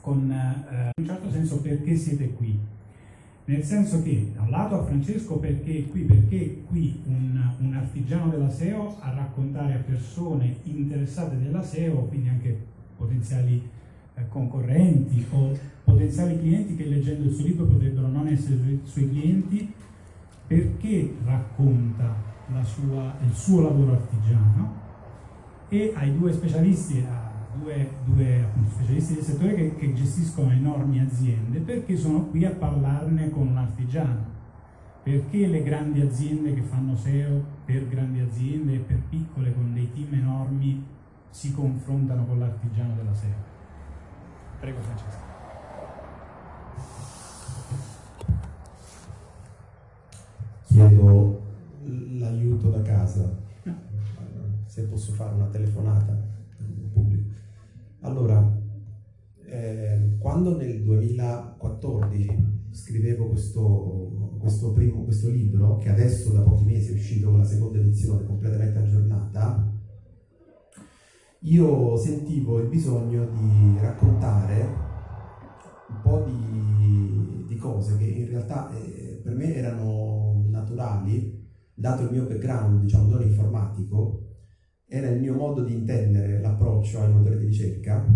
con eh, in un certo senso perché siete qui. Nel senso che da un lato a Francesco perché è qui, perché qui un, un artigiano della SEO a raccontare a persone interessate della SEO, quindi anche potenziali eh, concorrenti o potenziali clienti che leggendo il suo libro potrebbero non essere i suoi clienti, perché racconta sua, il suo lavoro artigiano e ai due specialisti, due, due appunto, specialisti del settore che, che, gestiscono enormi aziende, perché sono qui a parlarne con un artigiano. Perché le grandi aziende che fanno SEO per grandi aziende e per piccole con dei team enormi si confrontano con l'artigiano della SEO? Prego Francesco. Chiedo l'aiuto da casa, se posso fare una telefonata. Allora, eh, quando nel 2014 scrivevo questo, questo, primo, questo libro, che adesso da pochi mesi è uscito con la seconda edizione completamente aggiornata, io sentivo il bisogno di raccontare un po' di, di cose che in realtà eh, per me erano naturali, dato il mio background, diciamo, non informatico, era il mio modo di intendere l'approccio ai motori di ricerca,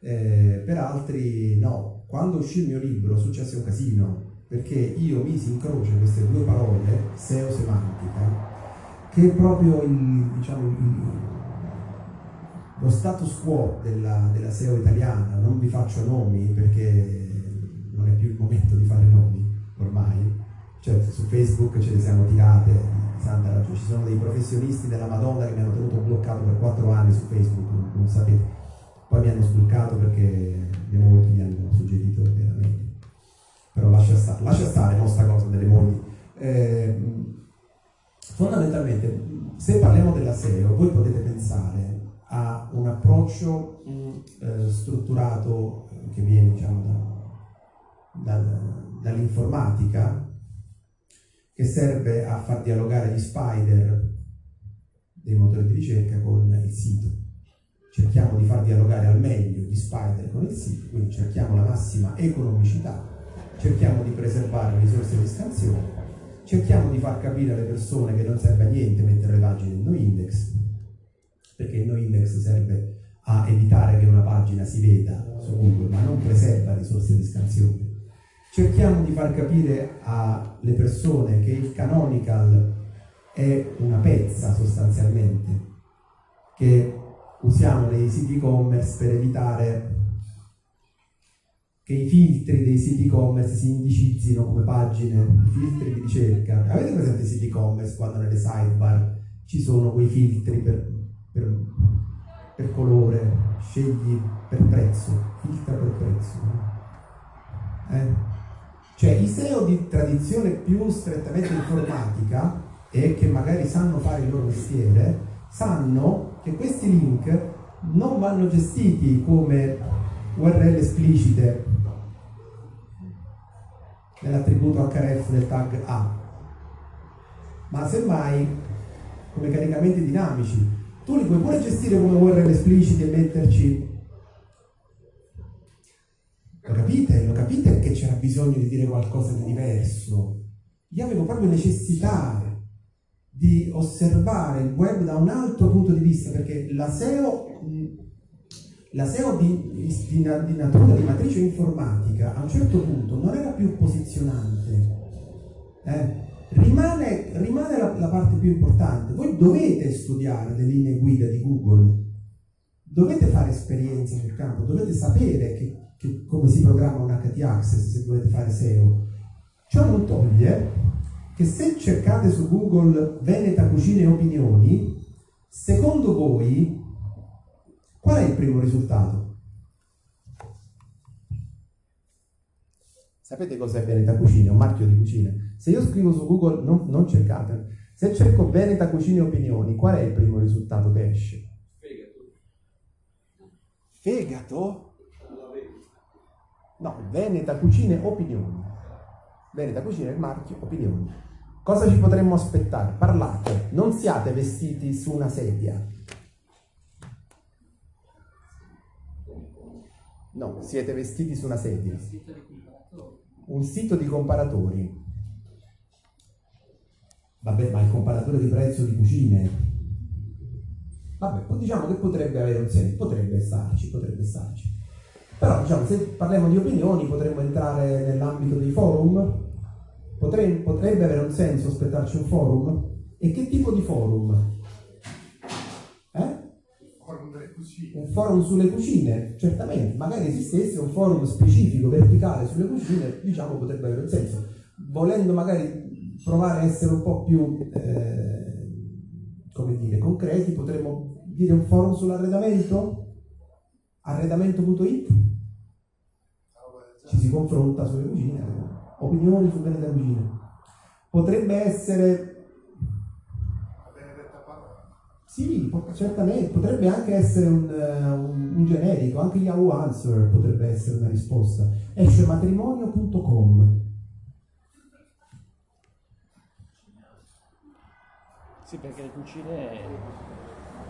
eh, per altri no. Quando uscì il mio libro successe un casino, perché io misi in croce queste due parole, SEO semantica, che è proprio il, diciamo, il, lo status quo della, della, SEO italiana, non vi faccio nomi perché non è più il momento di fare nomi ormai, cioè su Facebook ce ne siamo tirate santa ragione, ci sono dei professionisti della Madonna che mi hanno tenuto bloccato per quattro anni su Facebook, non, non sapete, poi mi hanno sbloccato perché le mogli mi hanno suggerito veramente, però lascia stare, lascia stare no, sta cosa delle mogli. Eh, fondamentalmente, se parliamo della SEO, voi potete pensare a un approccio mm, eh, strutturato eh, che viene diciamo, da, da, dall'informatica che serve a far dialogare gli spider dei motori di ricerca con il sito. Cerchiamo di far dialogare al meglio gli spider con il sito, quindi cerchiamo la massima economicità, cerchiamo di preservare le risorse di scansione, cerchiamo di far capire alle persone che non serve a niente mettere le pagine in no index, perché il no index serve a evitare che una pagina si veda su Google, ma non preserva risorse di scansione. Cerchiamo di far capire alle persone che il canonical è una pezza sostanzialmente, che usiamo nei siti e-commerce per evitare che i filtri dei siti e-commerce si indicizzino come pagine, filtri di ricerca. Avete presente i siti e-commerce quando nelle sidebar ci sono quei filtri per per, per colore, scegli per prezzo, filtra per prezzo. Eh? Cioè i SEO di tradizione più strettamente informatica e che magari sanno fare il loro mestiere, sanno che questi link non vanno gestiti come URL esplicite nell'attributo href del tag A, ma semmai come caricamenti dinamici. Tu li puoi pure gestire come URL espliciti e metterci capite? Lo capite che c'era bisogno di dire qualcosa di diverso? Io avevo proprio necessità di osservare il web da un altro punto di vista, perché la SEO, la SEO di, di, di, natura di matrice informatica a un certo punto non era più posizionante. Eh? rimane, rimane la, la, parte più importante. Voi dovete studiare le linee guida di Google, dovete fare esperienze sul campo, dovete sapere che, che, come si programma un HT Access se volete fare SEO. Ciò non toglie che se cercate su Google Veneta Cucine e Opinioni, secondo voi qual è il primo risultato? Sapete cos'è Veneta Cucine? È un marchio di cucine. Se io scrivo su Google, non, non cercate, se cerco Veneta Cucine Opinioni, qual è il primo risultato che esce? Fegato. Fegato? No, Veneta Cucine Opinioni. Veneta Cucine è il marchio Opinioni. Cosa ci potremmo aspettare? Parlate, non siate vestiti su una sedia. No, siete vestiti su una sedia. Un sito di comparatori. Vabbè, ma il comparatore di prezzo di cucine? Vabbè, diciamo che potrebbe avere un senso, potrebbe starci, potrebbe starci. Però, diciamo, se parliamo di opinioni, potremmo entrare nell'ambito dei forum? Potre, potrebbe avere un senso aspettarci un forum? E che tipo di forum? Eh? Un forum sulle cucine, certamente, magari esistesse un forum specifico, verticale sulle cucine, diciamo potrebbe avere un senso. Volendo magari provare a essere un po' più, eh, come dire, concreti, potremmo dire un forum sull'arredamento? Arredamento.it? Ci si confronta sulle cucine, opinioni sul bene della cucina. Potrebbe essere sì, certamente, potrebbe anche essere un, un, un, generico, anche Yahoo Answer potrebbe essere una risposta. Esce matrimonio.com. Sì, perché le cucine,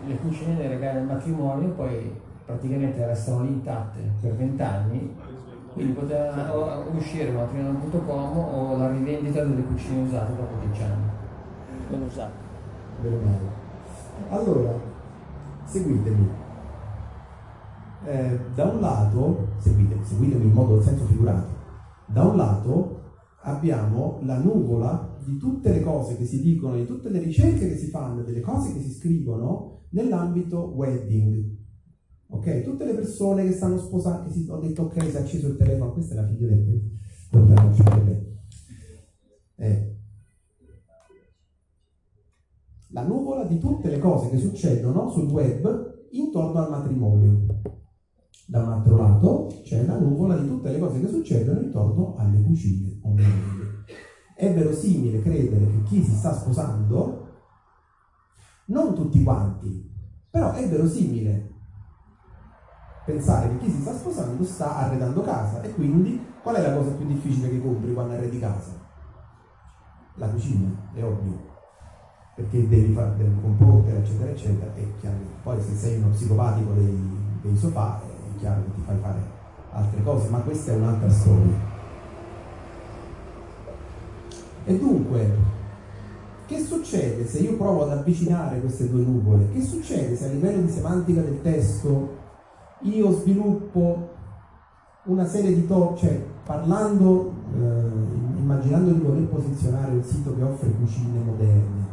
le cucine le regali al matrimonio poi praticamente restano intatte per vent'anni, quindi poteva uscire matrimonio.com o la rivendita delle cucine usate dopo dieci anni. Ben usate. Bene male. Allora, seguitemi. Eh, da un lato, seguitemi, seguitemi in modo senso figurato, da un lato abbiamo la nuvola di tutte le cose che si dicono, di tutte le ricerche che si fanno, delle cose che si scrivono nell'ambito wedding. Ok? Tutte le persone che stanno sposando, che si, ho detto ok, si è acceso il telefono, questa è la figlioletta, dobbiamo fare bene. Eh. La nuvola di tutte le cose che succedono sul web intorno al matrimonio. Da un altro lato c'è la nuvola di tutte le cose che succedono intorno alle cucine online. È verosimile credere che chi si sta sposando, non tutti quanti, però è verosimile pensare che chi si sta sposando sta arredando casa e quindi qual è la cosa più difficile che compri quando arredi casa? La cucina, è ovvio perché devi fare del comporter eccetera eccetera e chiaramente poi se sei uno psicopatico dei, dei sofà è chiaro che ti fai fare altre cose ma questa è un'altra storia e dunque, che succede se io provo ad avvicinare queste due nuvole? Che succede se a livello di semantica del testo io sviluppo una serie di to, cioè parlando, eh, immaginando di voler posizionare un sito che offre cucine moderne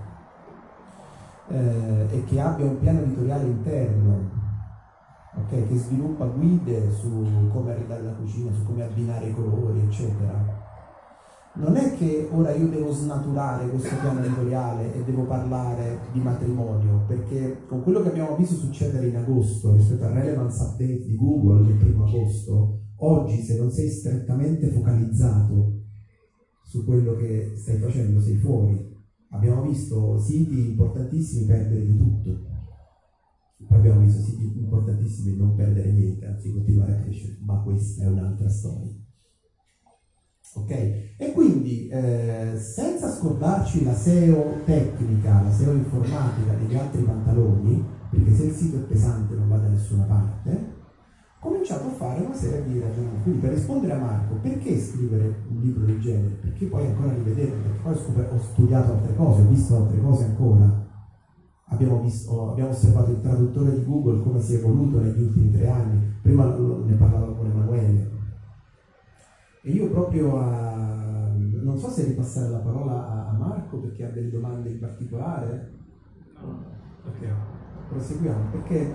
eh, e che abbia un piano editoriale interno, okay, che sviluppa guide su come arredare la cucina, su come abbinare i colori, eccetera non è che ora io devo snaturare questo piano editoriale e devo parlare di matrimonio, perché con quello che abbiamo visto succedere in agosto rispetto al relevance update di Google del primo agosto, oggi se non sei strettamente focalizzato su quello che stai facendo, sei fuori. Abbiamo visto siti importantissimi perdere di tutto. Poi abbiamo visto siti importantissimi non perdere niente, anzi continuare a crescere, ma questa è un'altra storia. Ok? E quindi eh, senza scordarci la SEO tecnica, la SEO informatica degli altri pantaloni, perché se il sito è pesante non va da nessuna parte, ho cominciato a fare una serie di ragionamenti. Quindi per rispondere a Marco, perché scrivere un libro del genere? Perché poi ancora rivederlo, perché poi ho studiato altre cose, ho visto altre cose ancora. Abbiamo, visto, abbiamo, osservato il traduttore di Google come si è evoluto negli ultimi tre anni. Prima ne parlavo con Emanuele, e io proprio a, non so se ripassare la parola a, a Marco perché ha delle domande in particolare. Ok, proseguiamo perché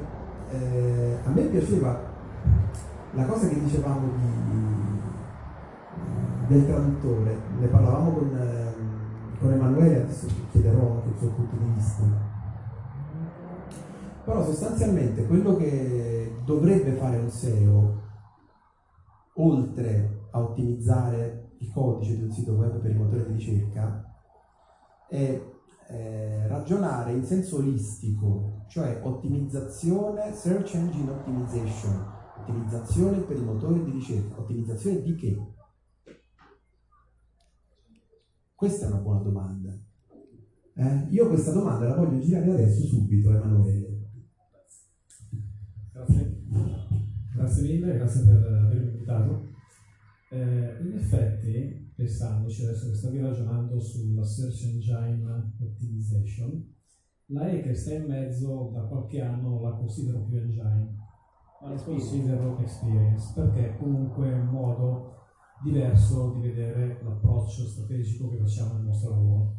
eh, a me piaceva la cosa che dicevamo di, del traduttore, ne parlavamo con, eh, con Emanuele, adesso chiederò anche il suo punto di vista. Però sostanzialmente quello che dovrebbe fare un SEO, oltre a ottimizzare il codice di un sito web per i motori di ricerca è eh, ragionare in senso olistico, cioè ottimizzazione, search engine optimization, ottimizzazione per i motori di ricerca, ottimizzazione di che? Questa è una buona domanda. Eh? Io questa domanda la voglio girare adesso subito, Emanuele. Grazie. grazie mille, grazie per avermi invitato. Eh, in effetti, pensandoci adesso che stavi ragionando sulla Search Engine Optimization, la E che sta in mezzo da qualche anno la considero più engine, ma la considero experience, perché è comunque un modo diverso di vedere l'approccio strategico che facciamo nel nostro lavoro,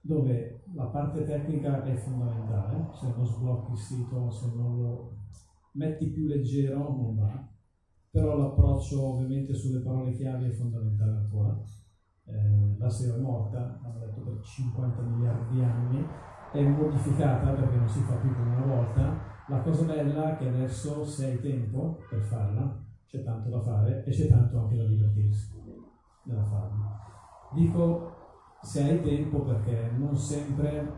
dove la parte tecnica è fondamentale, se non sblocchi il sito, se non lo metti più leggero non va, però l'approccio ovviamente sulle parole chiave è fondamentale ancora. Eh, la SEO è morta, hanno detto per 50 miliardi di anni, è modificata perché non si fa più come una volta. La cosa bella è che adesso se hai tempo per farla, c'è tanto da fare e c'è tanto anche da divertirsi nella farla. Dico se hai tempo perché non sempre,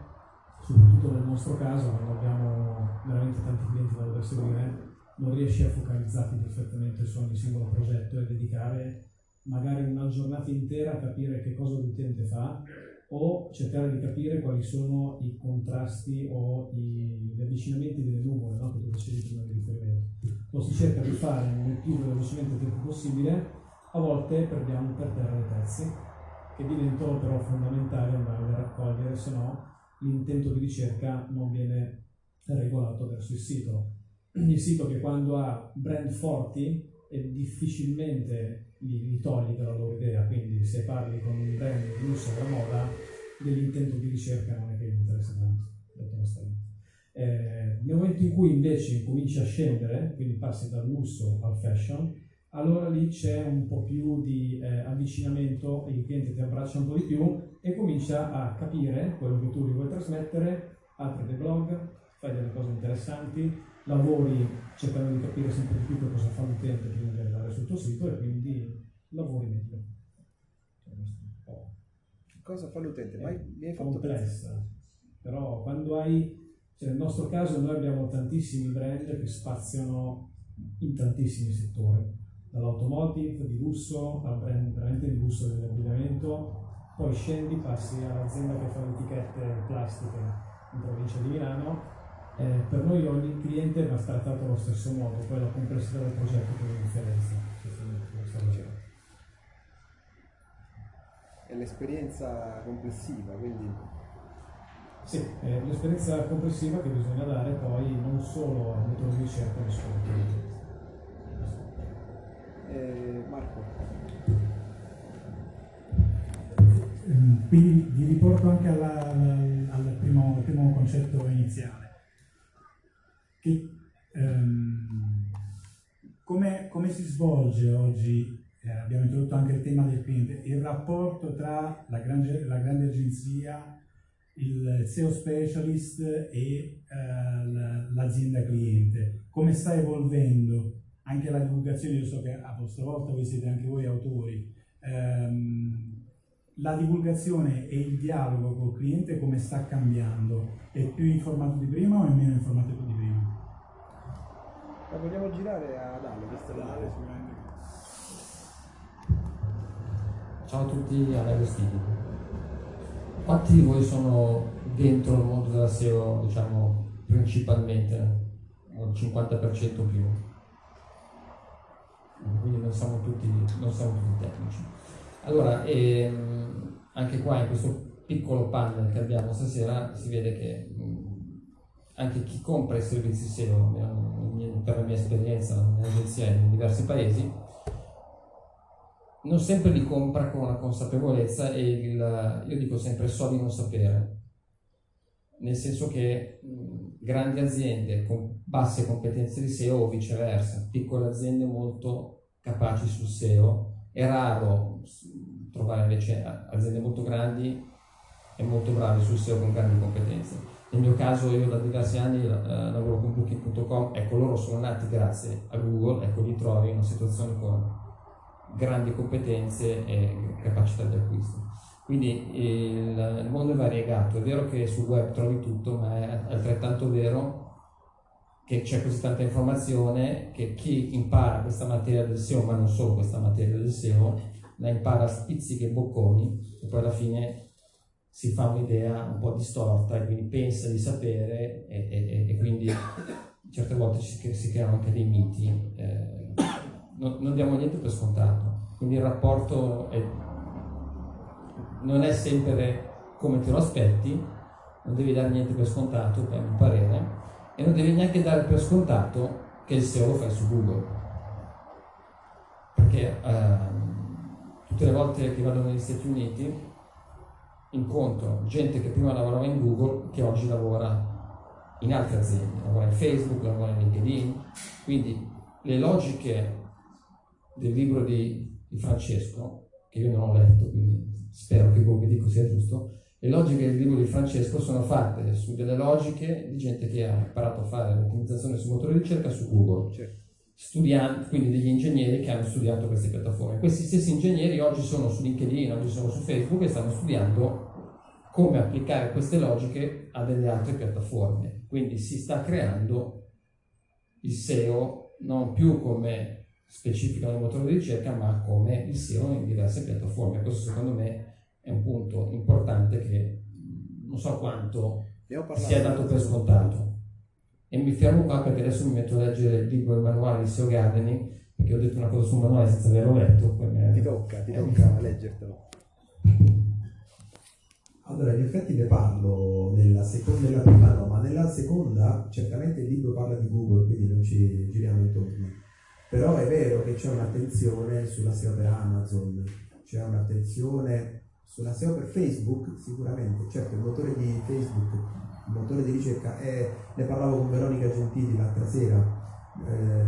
soprattutto nel nostro caso, quando abbiamo veramente tanti clienti da dover seguire, non riesci a focalizzarti perfettamente su ogni singolo progetto e dedicare magari una giornata intera a capire che cosa l'utente fa o cercare di capire quali sono i contrasti o i, gli avvicinamenti delle nuvole no? che tu facevi prima di riferimento. Lo si cerca di fare nel più velocemente tempo possibile, a volte perdiamo per terra i pezzi che diventano però fondamentali andare a raccogliere, se no l'intento di ricerca non viene regolato verso il sito. Il sito che quando ha brand forti difficilmente li, li togli dalla loro idea, quindi se parli con un brand di lusso della moda, dell'intento di ricerca non è che gli interessa tanto. Eh, nel momento in cui invece cominci a scendere, quindi passi dal lusso al fashion, allora lì c'è un po' più di eh, avvicinamento, il cliente ti abbraccia un po' di più e comincia a capire quello che tu gli vuoi trasmettere, apri dei blog, fai delle cose interessanti, lavori cercando di capire sempre di più che cosa fa l'utente prima di arrivare sul tuo sito e quindi lavori meglio. Cosa fa l'utente? Mai mi hai fatto complessa, però quando hai, cioè nel nostro caso noi abbiamo tantissimi brand che spaziano in tantissimi settori, dall'automotive, di lusso, al brand veramente di lusso dell'abbigliamento, poi scendi, passi all'azienda che fa le etichette plastiche in provincia di Milano eh, per noi ogni cliente va trattato allo stesso modo, poi la complessità del progetto che lo differenzia. È l'esperienza complessiva, quindi... Sì, è l'esperienza complessiva che bisogna dare poi non solo al motore di ricerca, ma soprattutto eh, Marco. Quindi vi riporto anche alla, alla, al primo, primo concetto iniziale che, ehm, come, come, si svolge oggi, eh, abbiamo introdotto anche il tema del cliente, il rapporto tra la grande, la grande agenzia, il SEO specialist e eh, l'azienda cliente, come sta evolvendo anche la divulgazione, io so che a vostra volta voi siete anche voi autori, ehm, la divulgazione e il dialogo col cliente come sta cambiando? È più informato di prima o è meno informato di prima? La vogliamo girare ad Ale, questa è Ciao a tutti, Ale Agostini. Quanti di voi sono dentro il mondo della SEO, diciamo, principalmente? Un 50% più. Quindi non siamo tutti, non siamo tutti tecnici. Allora, ehm, anche qua in questo piccolo panel che abbiamo stasera si vede che anche chi compra i servizi SEO, per la mia esperienza in agenzia in diversi paesi, non sempre li compra con la consapevolezza e il, io dico sempre so di non sapere, nel senso che grandi aziende con basse competenze di SEO o viceversa, piccole aziende molto capaci sul SEO, è raro trovare invece aziende molto grandi e molto bravi sul SEO con grandi competenze nel mio caso io da diversi anni eh, lavoro con Booking.com, ecco loro sono nati grazie a Google, ecco li trovi in una situazione con grandi competenze e capacità di acquisto. Quindi il, il mondo è variegato, è vero che sul web trovi tutto, ma è altrettanto vero che c'è così tanta informazione che chi impara questa materia del SEO, ma non solo questa materia del SEO, la impara a spizzichi e bocconi e poi alla fine si fa un'idea un po' distorta e quindi pensa di sapere e, e, e quindi certe volte si, si creano anche dei miti, eh, non, non, diamo niente per scontato, quindi il rapporto è, non è sempre come te lo aspetti, non devi dare niente per scontato, per mio parere, e non devi neanche dare per scontato che il SEO lo fai su Google. Perché eh, tutte le volte che vado negli Stati Uniti incontro gente che prima lavorava in Google che oggi lavora in altre aziende, lavora in Facebook, lavora in LinkedIn, quindi le logiche del libro di, di Francesco, che io non ho letto, quindi spero che quello che dico sia giusto, le logiche del libro di Francesco sono fatte su delle logiche di gente che ha imparato a fare l'ottimizzazione su motore di ricerca su Google. Certo. Studianti, quindi degli ingegneri che hanno studiato queste piattaforme. Questi stessi ingegneri oggi sono su LinkedIn, oggi sono su Facebook e stanno studiando come applicare queste logiche a delle altre piattaforme. Quindi si sta creando il SEO non più come specifica nel motore di ricerca, ma come il SEO in diverse piattaforme. Questo secondo me è un punto importante che non so quanto sia dato per scontato. E mi fermo qua perché adesso mi metto a leggere il libro, il manuale di SEO Gardening, perché ho detto una cosa sul manuale senza averlo letto. Ti tocca, ti tocca leggertelo. Allora, in effetti ne parlo nella seconda, nella prima no, ma nella seconda certamente il libro parla di Google, quindi non ci giriamo intorno. Però è vero che c'è un'attenzione sulla SEO per Amazon, c'è un'attenzione sulla SEO per Facebook, sicuramente. Certo, il motore di Facebook, il motore di ricerca è, ne parlavo con Veronica Gentili l'altra sera, eh,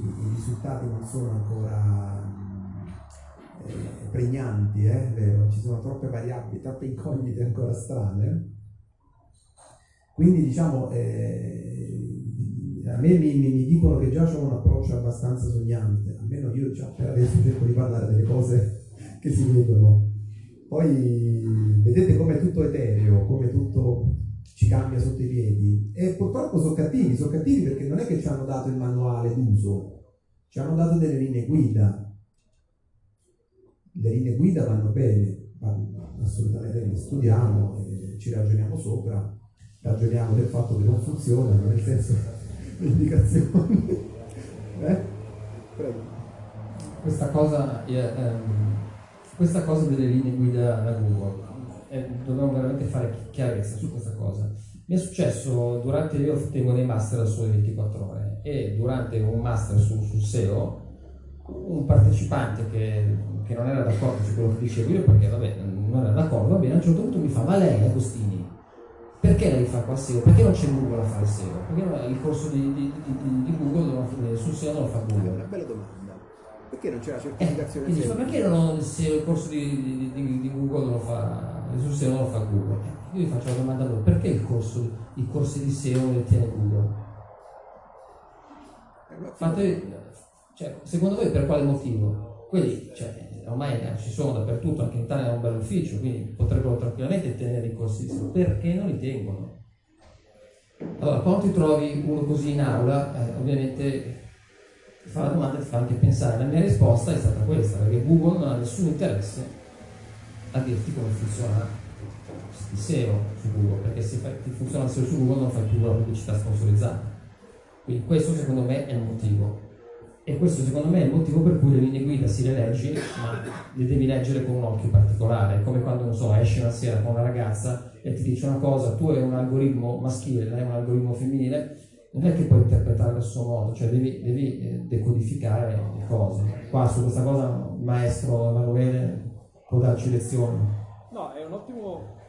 i, i risultati non sono ancora eh, pregnanti, eh, vero? ci sono troppe variabili, troppe incognite ancora strane. Quindi diciamo, eh, a me mi, mi, dicono che già ho un approccio abbastanza sognante, almeno io già per adesso cerco di parlare delle cose che si vedono. Poi vedete come tutto etereo, come tutto ci cambia sotto i piedi. E purtroppo sono cattivi, sono cattivi perché non è che ci hanno dato il manuale d'uso, ci hanno dato delle linee guida le linee guida vanno bene, vanno assolutamente le studiamo, e ci ragioniamo sopra, ragioniamo del fatto che non funzionano, nel senso le indicazioni. eh? Questa cosa, eh, ehm, questa cosa delle linee guida da Google, eh, dobbiamo veramente fare chiarezza su questa cosa. Mi è successo durante, io tengo dei master da sole 24 ore e durante un master su, su SEO un partecipante che, che, non era d'accordo su quello che dicevo io, perché vabbè, non era d'accordo, va bene, a un certo punto mi fa, ma lei Agostini, perché lei fa qua SEO? Perché non c'è Google a fare SEO? Perché il corso di, di, di, di Google sul SEO non lo fa Google? È una bella domanda. Perché non c'è la certificazione eh, SEO? Perché non SEO, il corso di, Google non lo fa, sul SEO non lo fa Google? Eh, io vi faccio la domanda a loro, perché il corso, i corsi di SEO li tiene Google? Fate, cioè, secondo voi per quale motivo? Quelli, cioè, ormai ci sono dappertutto, anche in Italia è un bel ufficio, quindi potrebbero tranquillamente tenere i corsi, perché non li tengono? Allora, quando ti trovi uno così in aula, eh, ovviamente fa la domanda e fa anche pensare. La mia risposta è stata questa, perché Google non ha nessun interesse a dirti come funziona il SEO su Google, perché se ti funziona il SEO su Google non fai più la pubblicità sponsorizzata. Quindi questo secondo me è il motivo. E questo secondo me è il motivo per cui le linee guida si le leggi, ma le devi leggere con un occhio particolare, come quando, non so, esci una sera con una ragazza e ti dice una cosa, tu hai un algoritmo maschile, lei è un algoritmo femminile, non è che puoi interpretare allo stesso modo, cioè devi, devi eh, decodificare le cose. Qua su questa cosa il maestro Emanuele può darci lezioni. No, è un ottimo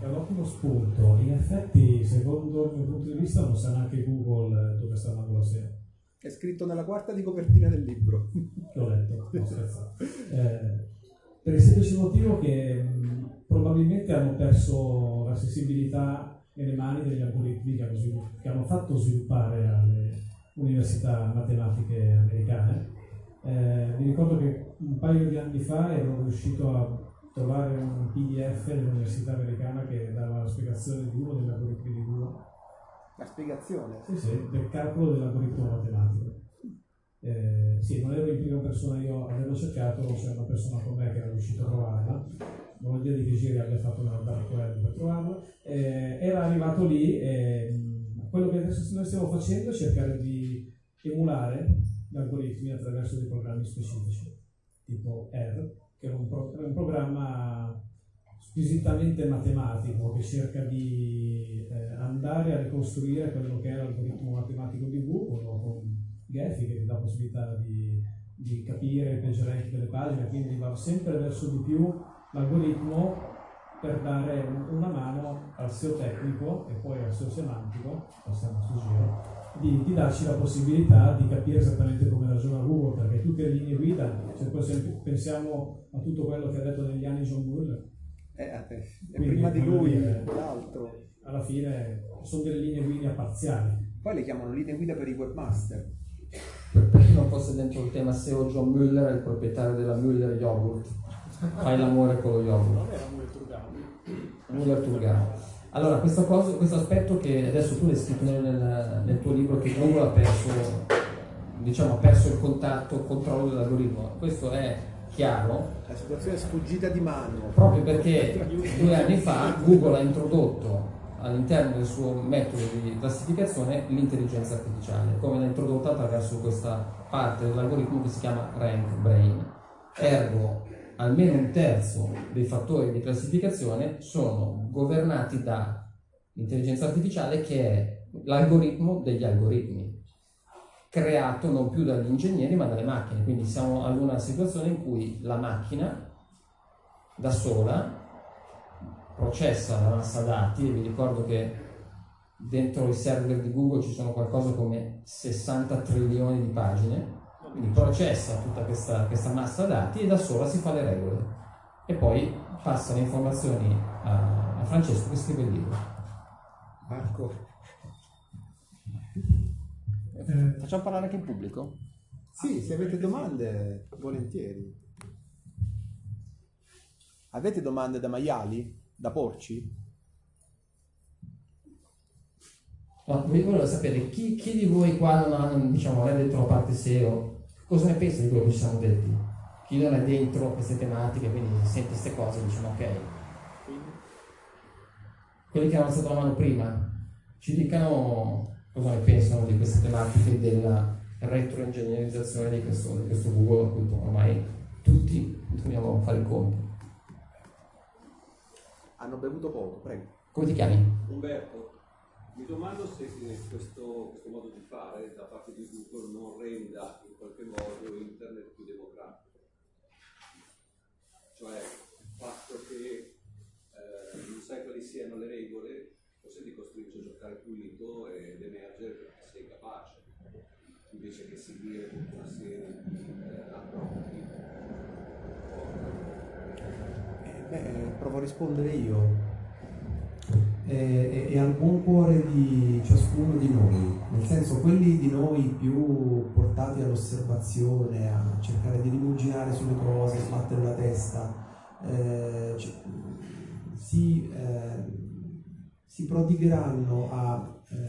è un ottimo spunto. In effetti, secondo il mio punto di vista, non sa neanche Google dove sta andando la sera. È scritto nella quarta di copertina del libro. L'ho letto, no, eh, per il semplice motivo che mh, probabilmente hanno perso la sensibilità nelle mani degli algoritmi che hanno, che hanno fatto sviluppare alle università matematiche americane. Eh, mi ricordo che un paio di anni fa ero riuscito a trovare un PDF dell'università americana che dava la spiegazione di uno degli algoritmi di Google la spiegazione? Sì, sì, del calcolo dell'algoritmo matematico. Eh, sì, non ero in prima persona io avevo cercato, c'era una persona con me che era riuscito a trovarla, non vuol dire che Giri abbia fatto una web per trovarla, eh, era arrivato lì e quello che adesso noi stiamo facendo è cercare di emulare gli algoritmi attraverso dei programmi specifici, tipo R, che è un, pro- è un programma squisitamente matematico che cerca di eh, andare a ricostruire quello che è l'algoritmo matematico di Google Gephi che ti dà la possibilità di, di capire il page rank delle pagine, quindi va sempre verso di più l'algoritmo per dare una mano al SEO tecnico e poi al SEO semantico, passiamo a sto giro, di, di, darci la possibilità di capire esattamente come ragiona Google, perché tutte le linee guida, se poi pensiamo a tutto quello che ha detto negli anni John Bull, eh, eh, prima di lui l'altro. Alla fine sono delle linee guida parziali. Poi le chiamano linee guida per i webmaster. Per chi non fosse dentro il tema SEO, John Müller è il proprietario della Müller Yogurt. Fai l'amore con lo yogurt. Non era Müller Turgano. Müller Turgano. Allora, questo, cosa, questo aspetto che adesso tu l'hai scritto nel, nel tuo libro che Google ha perso, diciamo, ha perso il contatto, il controllo dell'algoritmo. Questo è chiaro. La situazione è sfuggita di mano. Proprio perché due anni fa Google ha introdotto all'interno del suo metodo di classificazione l'intelligenza artificiale, come l'ha introdotta attraverso questa parte dell'algoritmo che si chiama Rank Brain. Ergo, almeno un terzo dei fattori di classificazione sono governati da l'intelligenza artificiale che è l'algoritmo degli algoritmi creato non più dagli ingegneri ma dalle macchine. Quindi siamo ad una situazione in cui la macchina da sola processa la massa dati e vi ricordo che dentro i server di Google ci sono qualcosa come 60 trilioni di pagine, quindi processa tutta questa, questa massa dati e da sola si fa le regole e poi passa le informazioni a, a Francesco che scrive il libro. Marco. Eh, Facciamo parlare anche in pubblico? Sì, se avete domande, volentieri. Avete domande da maiali? Da porci? No, vi volevo sapere chi, chi, di voi qua non, ha, diciamo, non è dentro la parte SEO, cosa ne pensa di quello che ci siamo detti? Chi non è dentro queste tematiche, quindi sente queste cose, dice ok. Quelli che hanno alzato la mano prima, ci dicano cosa ne pensano di queste tematiche della retroingegnerizzazione di questo, di questo Google a ormai tutti dobbiamo fare il conto. Hanno bevuto poco, prego. Come ti chiami? Umberto, mi domando se questo, questo, modo di fare da parte di Google non renda in qualche modo internet più democratico. Cioè il fatto che eh, non sai quali siano le regole, forse ti costringe a giocare pulito ed emergere perché sei capace, invece che seguire tutta una serie di eh, approcci. Beh, provo a rispondere io. È, è, al buon cuore di ciascuno di noi, nel senso quelli di noi più portati all'osservazione, a cercare di rimuginare sulle cose, sbattere la testa, eh, si, eh, si, prodigheranno a, eh,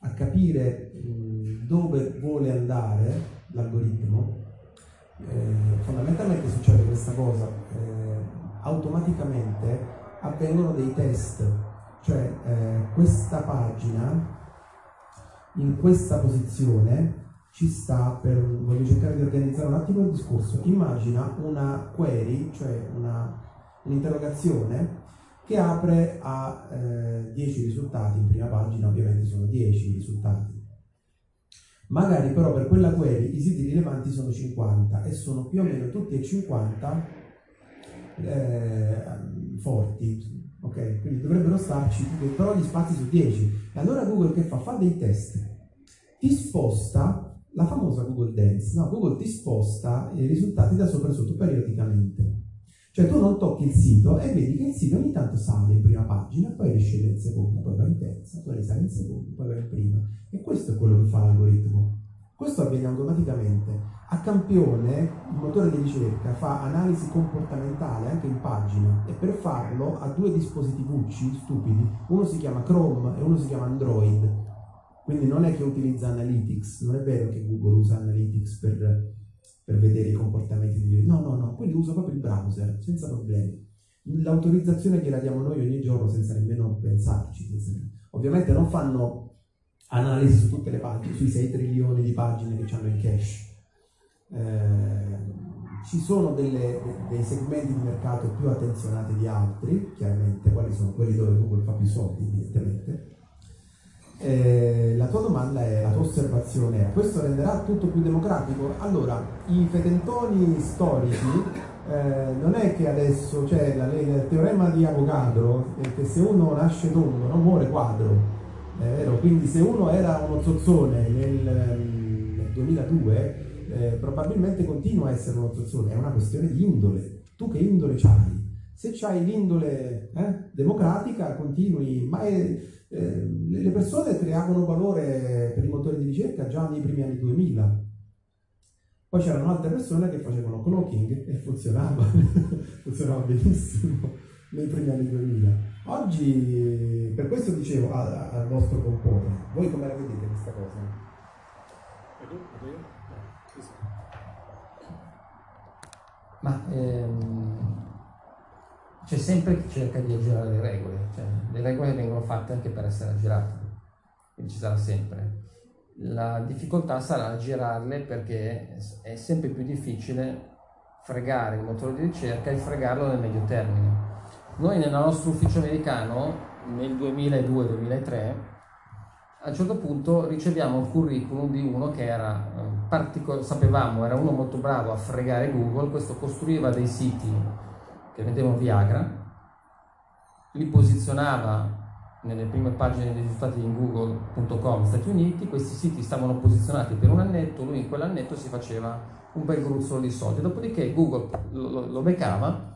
a capire mh, dove vuole andare l'algoritmo. Eh, fondamentalmente succede questa cosa automaticamente avvengono dei test, cioè eh, questa pagina in questa posizione ci sta per, voglio cercare di organizzare un attimo il discorso, immagina una query, cioè una, un'interrogazione che apre a eh, 10 risultati, in prima pagina ovviamente sono 10 risultati. Magari però per quella query i siti rilevanti sono 50 e sono più o meno tutti e 50 eh, forti, ok? Quindi dovrebbero starci, però gli spazi su 10. E allora Google che fa? Fa dei test. Ti sposta la famosa Google Dance, no? Google ti sposta i risultati da sopra sotto periodicamente. Cioè tu non tocchi il sito e vedi che il sito ogni tanto sale in prima pagina, poi riscende in seconda, poi va in terza, poi risale in seconda, poi va in prima. E questo è quello che fa l'algoritmo. Questo avviene automaticamente. A campione il motore di ricerca fa analisi comportamentale anche in pagina e per farlo ha due dispositivucci stupidi, uno si chiama Chrome e uno si chiama Android. Quindi non è che utilizza Analytics, non è vero che Google usa Analytics per, per vedere i comportamenti di... No, no, no, quelli usa proprio il browser, senza problemi. L'autorizzazione gliela diamo noi ogni giorno senza nemmeno pensarci. Ovviamente non fanno analisi su tutte le pagine, sui 6 trilioni di pagine che hanno in cache. Eh, ci sono delle, dei segmenti di mercato più attenzionati di altri, chiaramente, quali sono quelli dove Google fa più soldi, evidentemente. Eh, la tua domanda è, la tua osservazione è, questo renderà tutto più democratico? Allora, i fetentoni storici eh, non è che adesso c'è cioè, il teorema di Avogadro, che se uno nasce tondo non muore quadro, è vero? Quindi se uno era uno zozzone nel, nel 2002 eh, probabilmente continua a essere un'ossessione, è una questione di indole. Tu che indole c'hai? Se c'hai l'indole eh, democratica, continui, ma è, eh, le persone creavano valore per i motori di ricerca già nei primi anni 2000. Poi c'erano altre persone che facevano cloaking e funzionava, funzionava benissimo nei primi anni 2000. Oggi, per questo dicevo al vostro compone, voi come la vedete questa cosa? Ma ehm, c'è sempre chi cerca di aggirare le regole, cioè, le regole vengono fatte anche per essere aggirate, quindi ci sarà sempre. La difficoltà sarà aggirarle perché è sempre più difficile fregare il motore di ricerca e fregarlo nel medio termine. Noi nel nostro ufficio americano nel 2002-2003 a un certo punto riceviamo il curriculum di uno che era eh, particol- sapevamo era uno molto bravo a fregare Google, questo costruiva dei siti che vendevano Viagra, li posizionava nelle prime pagine dei risultati in google.com Stati Uniti, questi siti stavano posizionati per un annetto, lui in quell'annetto si faceva un bel gruzzolo di soldi, dopodiché Google lo, lo, lo beccava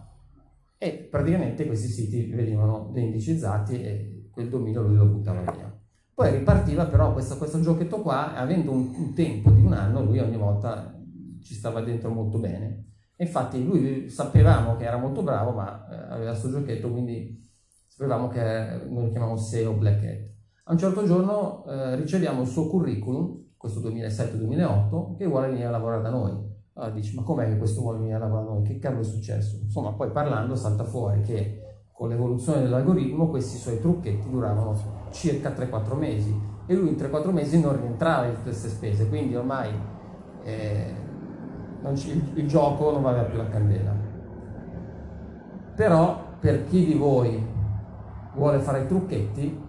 e praticamente questi siti venivano deindicizzati e quel dominio lui lo buttava via. Poi ripartiva però questo, questo giochetto qua, avendo un, un, tempo di un anno, lui ogni volta ci stava dentro molto bene. Infatti lui sapevamo che era molto bravo, ma eh, aveva questo giochetto, quindi sapevamo che noi lo chiamavamo SEO Black Hat. A un certo giorno eh, riceviamo il suo curriculum, questo 2007-2008, che vuole venire a lavorare da noi. Allora dici, ma com'è che questo vuole venire a lavorare da noi? Che cavolo è successo? Insomma, poi parlando salta fuori che con l'evoluzione dell'algoritmo questi suoi trucchetti duravano circa 3-4 mesi e lui in 3-4 mesi non rientrava in tutte queste spese, quindi ormai eh, il, il gioco non valeva più la candela. Però per chi di voi vuole fare i trucchetti,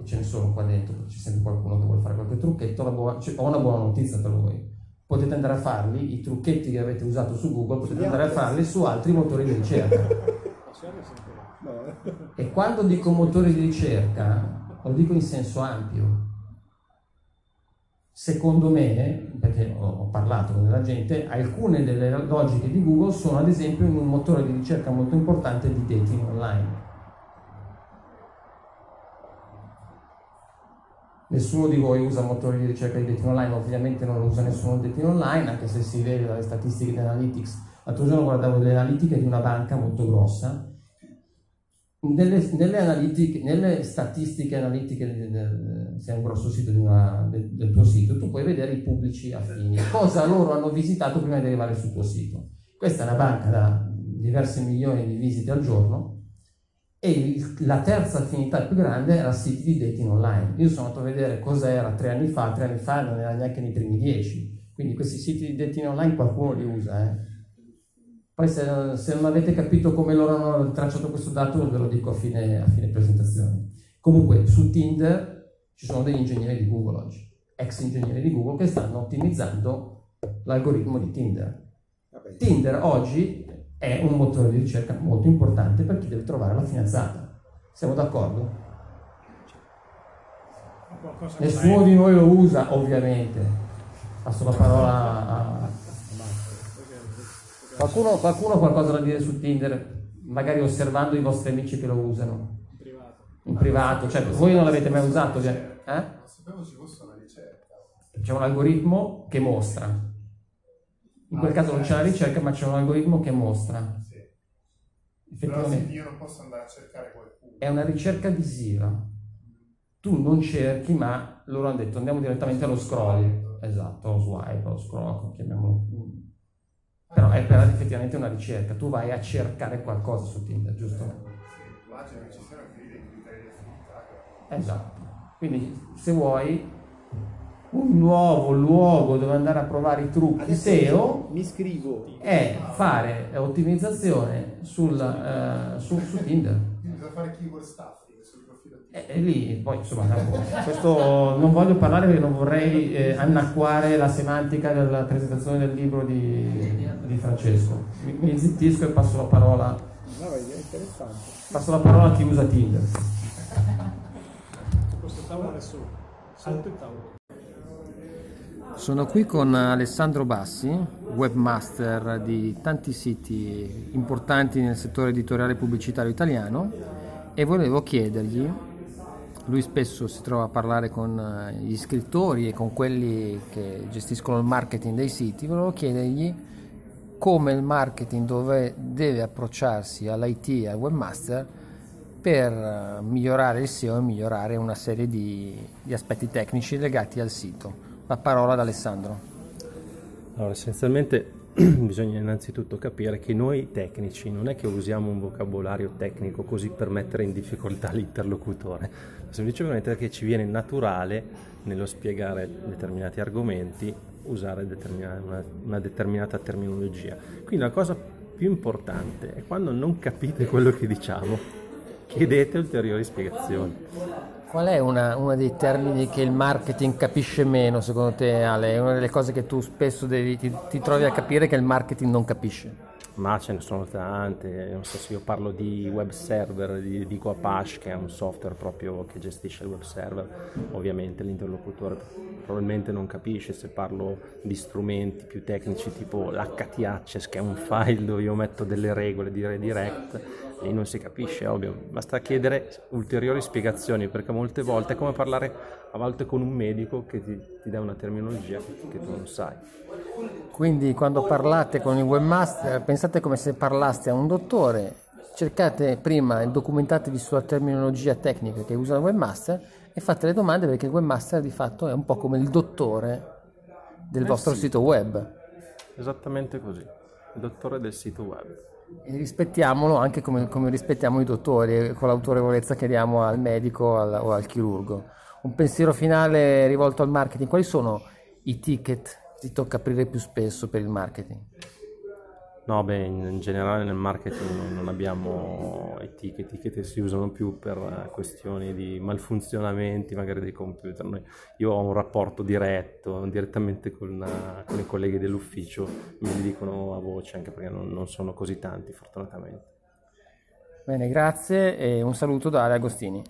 e ce ne sono qua dentro, c'è sempre qualcuno che vuole fare qualche trucchetto, ho una buona notizia per voi. Potete andare a farli, i trucchetti che avete usato su Google, potete andare a farli su altri motori di ricerca. E quando dico motore di ricerca, lo dico in senso ampio. Secondo me, perché ho parlato con la gente, alcune delle logiche di Google sono ad esempio in un motore di ricerca molto importante di dating online. Nessuno di voi usa motori di ricerca di dating online, ovviamente non lo usa nessuno dating online, anche se si vede dalle statistiche di Analytics. L'altro giorno guardavo le analitiche di una banca molto grossa nelle, nelle, nelle statistiche analitiche, se è un grosso sito una, del, del, tuo sito, tu puoi vedere i pubblici affini, cosa loro hanno visitato prima di arrivare sul tuo sito. Questa è una banca da diversi milioni di visite al giorno e il, la terza affinità più grande era siti di dating online. Io sono andato a vedere cosa era tre anni fa, tre anni fa non era neanche nei primi dieci, quindi questi siti di dating online qualcuno li usa. Eh poi se, se, non avete capito come loro hanno tracciato questo dato ve lo dico a fine, a fine presentazione. Comunque su Tinder ci sono degli ingegneri di Google oggi, ex ingegneri di Google che stanno ottimizzando l'algoritmo di Tinder. Tinder oggi è un motore di ricerca molto importante per chi deve trovare la fidanzata. Siamo d'accordo? Nessuno di noi lo usa, ovviamente. Passo la parola a, Qualcuno, qualcuno ha qualcosa da dire su Tinder, magari osservando i vostri amici che lo usano? In privato. In privato, cioè voi non l'avete mai usato? Eh? Non sapevo ci fosse una ricerca. C'è un algoritmo che mostra. In quel caso non c'è la ricerca, ma c'è un algoritmo che mostra. Sì. Effettivamente. io non posso andare a cercare qualcuno. È una ricerca visiva. Tu non cerchi, ma loro hanno detto andiamo direttamente allo scroll. Esatto, lo swipe, lo scroll, chiamiamolo però è per effettivamente una ricerca, tu vai a cercare qualcosa su Tinder, giusto? Sì, immagino che ci siano anche dei criteri di affinità. Esatto. Quindi se vuoi un nuovo luogo dove andare a provare i trucchi Adesso SEO mi iscrivo. è fare ottimizzazione sul, eh, su, su Tinder. Bisogna fare keyword profilo E, e lì poi insomma dopo, questo non voglio parlare perché non vorrei eh, annacquare la semantica della presentazione del libro di, di Francesco. Mi, mi zittisco e passo la parola, No, è interessante. passo la parola a chi usa Tinder. Questo tavolo nessuno. Sotto il tavolo. Sono qui con Alessandro Bassi, webmaster di tanti siti importanti nel settore editoriale pubblicitario italiano e volevo chiedergli, lui spesso si trova a parlare con eh, gli scrittori e con quelli che gestiscono il marketing dei siti, volevo chiedergli come il marketing dove deve approcciarsi all'IT e al webmaster per eh, migliorare il SEO e migliorare una serie di, di aspetti tecnici legati al sito. La parola ad Alessandro. Allora, essenzialmente bisogna innanzitutto capire che noi tecnici non è che usiamo un vocabolario tecnico così per mettere in difficoltà l'interlocutore, semplicemente perché ci viene naturale nello spiegare determinati argomenti usare determinata- una, una determinata terminologia. Quindi la cosa più importante è quando non capite quello che diciamo, chiedete ulteriori spiegazioni. Qual è uno dei termini che il marketing capisce meno, secondo te, Ale? È una delle cose che tu spesso devi- ti, ti trovi a capire che il marketing non capisce. Ma ce ne sono tante, non so se io parlo di web server, di- dico Apache che è un software proprio che gestisce il web server, ovviamente l'interlocutore probabilmente non capisce se parlo di strumenti più tecnici tipo l'HTHS che è un file dove io metto delle regole di redirect, lì non si capisce, ovvio, basta chiedere ulteriori spiegazioni perché molte volte è come parlare a volte con un medico che ti, ti dà una terminologia che, che tu non sai. Quindi quando parlate con il webmaster, pensate come se parlaste a un dottore, cercate prima e documentatevi sulla terminologia tecnica che usa il webmaster e fate le domande perché il webmaster di fatto è un po' come il dottore del Eh vostro sì. sito web. Esattamente così, il dottore del sito web. E rispettiamolo anche come, come rispettiamo i dottori, con l'autorevolezza che diamo al medico al- o al chirurgo. Un pensiero finale rivolto al marketing, quali sono i ticket che ti tocca aprire più spesso per il marketing? No, beh, in, in generale nel marketing non- non abbiamo etichette, etichette si usano più per eh, questioni di malfunzionamenti magari dei computer. Noi- io ho un rapporto diretto, direttamente con, eh, con i colleghi dell'ufficio, me li dicono a voce anche perché non, non sono così tanti fortunatamente. Bene, grazie e un saluto da Ale Agostini.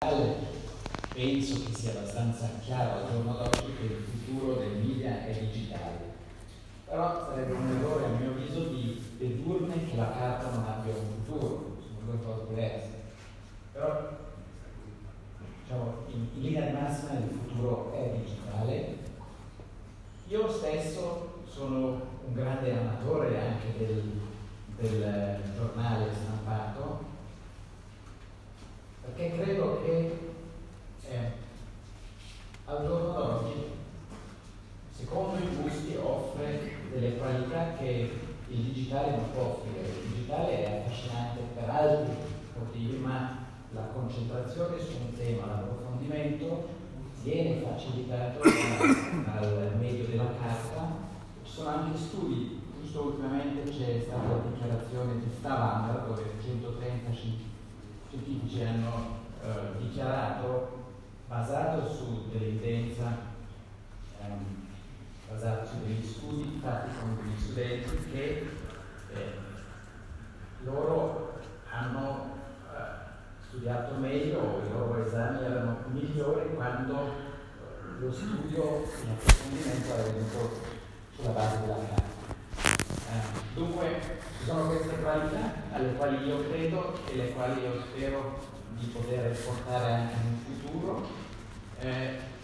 Penso che sia abbastanza chiaro al giorno d'oggi che il futuro del media è digitale. Però sarebbe un errore a mio avviso di dedurne che la carta non abbia un futuro, sono due cose diverse. Però diciamo, in, in linea di massima il futuro è digitale. Io stesso sono un grande amatore anche del, del giornale stampato perché credo che eh, al giorno d'oggi, secondo i gusti, offre delle qualità che il digitale non può offrire. Il digitale è affascinante per altri motivi, ma la concentrazione su un tema, l'approfondimento viene facilitato dal medio della carta. Ci sono anche studi, giusto ultimamente c'è stata la dichiarazione di Stavanger dove 130 sci- scientifici hanno eh, dichiarato, basato su dell'evidenza, ehm, su degli studi fatti con degli studenti, che eh, loro hanno eh, studiato meglio, i loro esami erano migliori quando eh, lo studio, l'approfondimento era venuto sulla base della carta. Eh, dunque ci sono queste qualità alle quali io credo e le quali io spero di poter portare anche in futuro.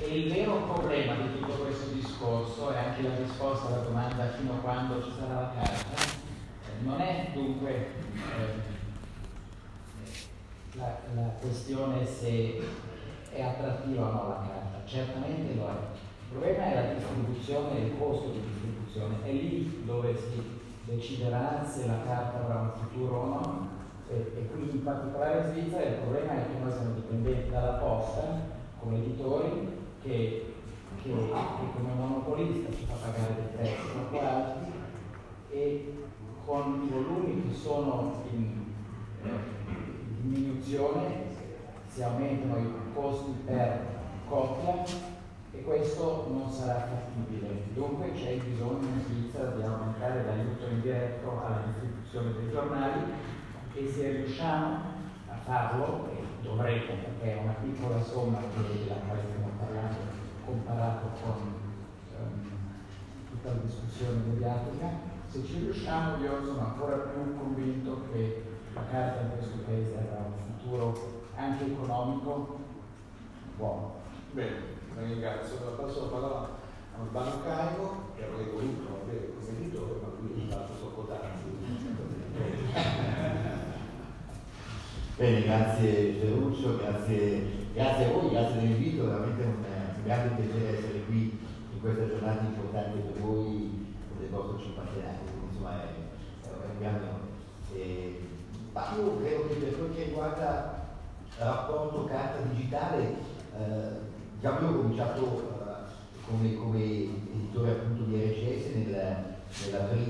E il vero problema di tutto questo discorso, e anche la risposta alla domanda fino a quando ci sarà la carta, eh, non è dunque eh, la, la questione se è attrattiva o no la carta, certamente lo è. Il problema è la distribuzione e il costo di distribuzione, è lì dove si deciderà se la carta avrà un futuro o no, E, e qui in particolare in Svizzera il problema è che noi siamo dipendenti dalla posta come editori che, che, che come monopolista ci fa pagare dei prezzi troppo alti e con i volumi che sono in eh, diminuzione si aumentano i costi per copia e questo non sarà fattibile. Dunque c'è bisogno in Svizzera di aumentare l'aiuto indiretto alla distribuzione dei giornali e se riusciamo a farlo, e dovrete perché è una piccola somma della quale stiamo parlando comparato con um, tutta la discussione mediatica, se ci riusciamo io sono ancora più convinto che la carta in questo paese avrà un futuro anche economico buono. Bene, ringrazio. La passo la parola a Urbano Caico, che avrei voluto avere come editore, ma lui è stato troppo tardi. Bene, grazie Ferruccio, grazie, grazie, a voi, grazie dell'invito, veramente un, un grande piacere essere qui in questa giornata importante per voi del vostro cinquantenario, insomma è, è un grande onore. Eh, ma io credo che per quel che riguarda il rapporto carta digitale, eh, già io ho cominciato eh, come, come, editore appunto di RCS nel,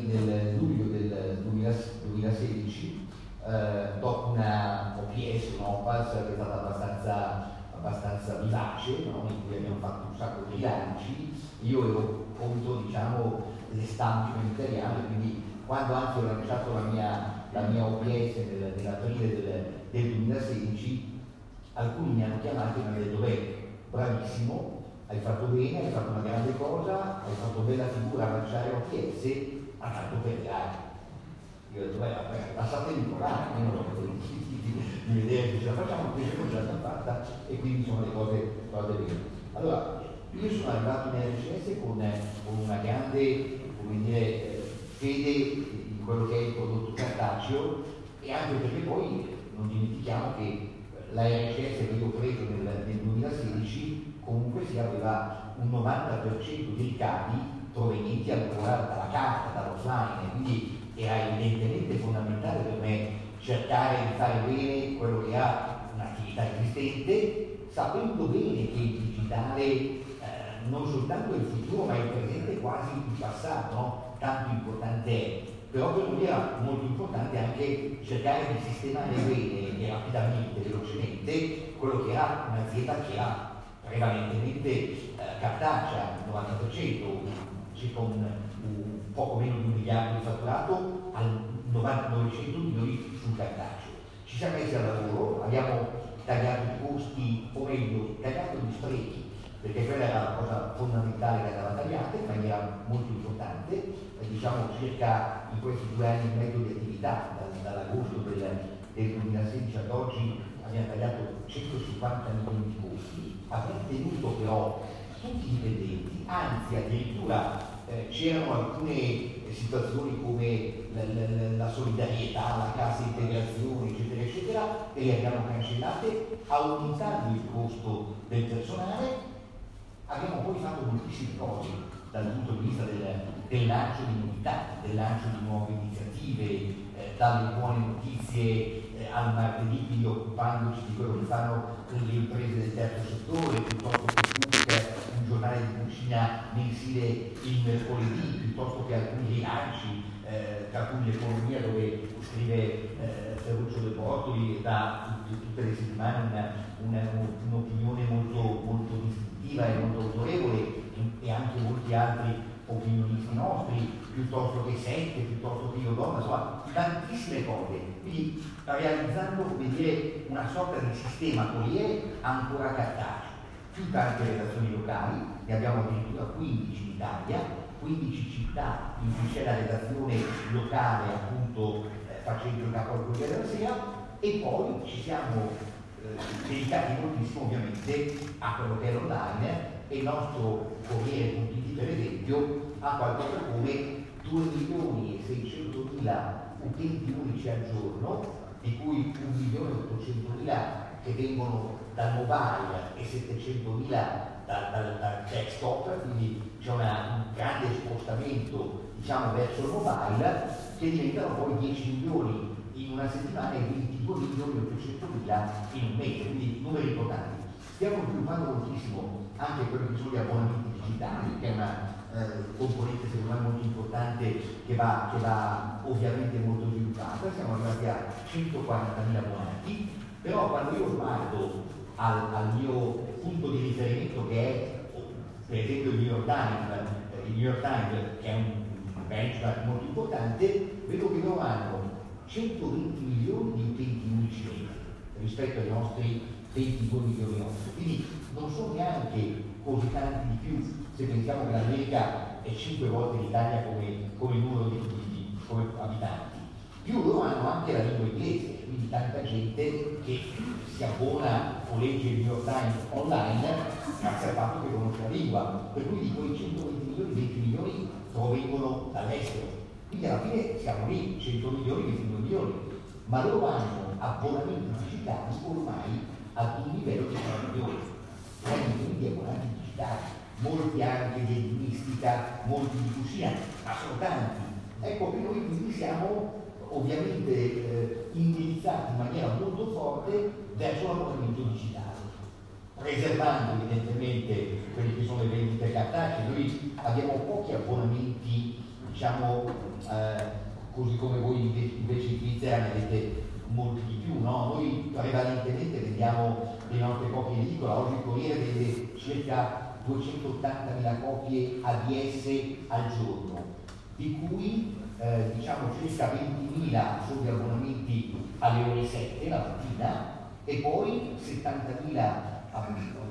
nel luglio del 2016 eh, dopo una OPS, un'OPAS che è stata abbastanza, abbastanza vivace, no? in cui abbiamo fatto un sacco di lanci, io ero contro diciamo, le stampe italiane, quindi quando anzi ho lanciato la mia, la mia OPS nel, nell'aprile del, del 2016, alcuni mi hanno chiamato e mi hanno detto, beh, bravissimo, hai fatto bene, hai fatto una grande cosa, hai fatto bella figura a lanciare OPS, ma tanto per gare io ho detto, beh, passate di io non ho di, di vedere se ce la facciamo, invece non ce l'abbiamo fatta e quindi sono le cose, cose vere. Allora, io sono arrivato in RCS con, con una grande, come dire, fede in quello che è il prodotto cartaceo e anche perché poi non dimentichiamo che la RCS che io ho preso nel, nel 2016 comunque si aveva un 90% dei capi provenienti ancora dalla carta, dall'offline, quindi era evidentemente fondamentale per me cercare di fare bene quello che ha un'attività esistente, sapendo bene che il digitale eh, non soltanto è il futuro, ma il presente quasi il passato, tanto importante è. Però per noi era molto importante anche cercare di sistemare bene e rapidamente, velocemente, quello che era un'azienda che ha prevalentemente eh, cartacea, il 90%, circa un poco meno di un miliardo di fatturato a 900 milioni sul cartaceo. Ci siamo messi al lavoro, abbiamo tagliato i costi, o meglio, tagliato gli sprechi, perché quella era la cosa fondamentale che andava tagliata in maniera molto importante, diciamo circa in questi due anni e mezzo di attività, dall'agosto del, del 2016 ad oggi abbiamo tagliato 150 milioni di costi, abbiamo tenuto però tutti i dipendenti, anzi addirittura eh, c'erano alcune situazioni come la, la, la, solidarietà, la cassa integrazione, eccetera, eccetera, e le abbiamo cancellate aumentando il costo del personale. Abbiamo poi fatto moltissime cose dal punto di vista del, del lancio di novità, del lancio di nuove iniziative, eh, dalle buone notizie eh, al martedì, quindi occupandoci di quello che fanno le imprese del terzo settore, piuttosto che un giornale di cucina mensile il mercoledì, piuttosto che alcuni rilanci, eh, tra cui l'economia dove scrive eh, Ferruccio De Bortoli da tutte le settimane un'opinione molto, molto distintiva e molto autorevole e anche molti altri opinionisti nostri, piuttosto che Sette, piuttosto che Io Donna, insomma, tantissime cose. Quindi realizzando dire, una sorta di sistema Corriere ancora cartaceo più tante redazioni locali, ne abbiamo addirittura 15 in Italia, 15 città in cui c'è la redazione locale appunto eh, facendo capo al Corriere della Sera e poi ci siamo eh, dedicati moltissimo ovviamente a quello che è l'online e il nostro Corriere.it per esempio ha qualcosa come 2 milioni e 600 mila utenti unici al giorno, di cui 1 milione e 800 mila che vengono dal mobile e 700.000 dal, dal, dal desktop, quindi c'è una, un grande spostamento diciamo, verso il mobile che diventano poi 10 milioni in una settimana e 22 milioni e 800 mila in un mese, quindi numeri importanti. Stiamo sviluppando moltissimo anche quello che sono gli abbonamenti digitali, che è una eh, componente secondo me molto importante che va, che va ovviamente molto sviluppata. Siamo arrivati a 140.000 abbonati, però quando io guardo al, al mio punto di riferimento che è per esempio il New York Times, eh, il New York Times che è un benchmark molto importante, vedo che loro hanno 120 milioni di utenti unici rispetto ai nostri 22 milioni nostri. Quindi non sono neanche così tanti di più se pensiamo che l'America è 5 volte l'Italia come, come numero di, di, come abitanti. Più loro hanno anche la lingua inglese, quindi tanta gente che si abbona o legge il New York Times online grazie al fatto che conosce la lingua. Per cui di quei 120 milioni, 20 milioni provengono dall'estero. Quindi alla fine siamo lì, 100 milioni, 22 milioni, ma loro hanno abbonamenti digitali ormai ad un livello di 100 milioni. 30 milioni di abbonamenti digitali, molti anche di enigmistica, molti di cucina, ma sono tanti. Ecco che noi quindi siamo ovviamente eh, indirizzati in maniera molto forte verso l'abbonamento digitale, preservando evidentemente quelli che sono le vendite cartacee. Noi abbiamo pochi abbonamenti, diciamo, eh, così come voi invece in Svizzera ne avete molti di più, no? Noi prevalentemente vendiamo le nostre copie in edicola, oggi il Corriere vende circa 280.000 copie ADS al giorno, di cui eh, diciamo circa 20.000 sono gli abbonamenti alle ore 7 la mattina e poi 70.000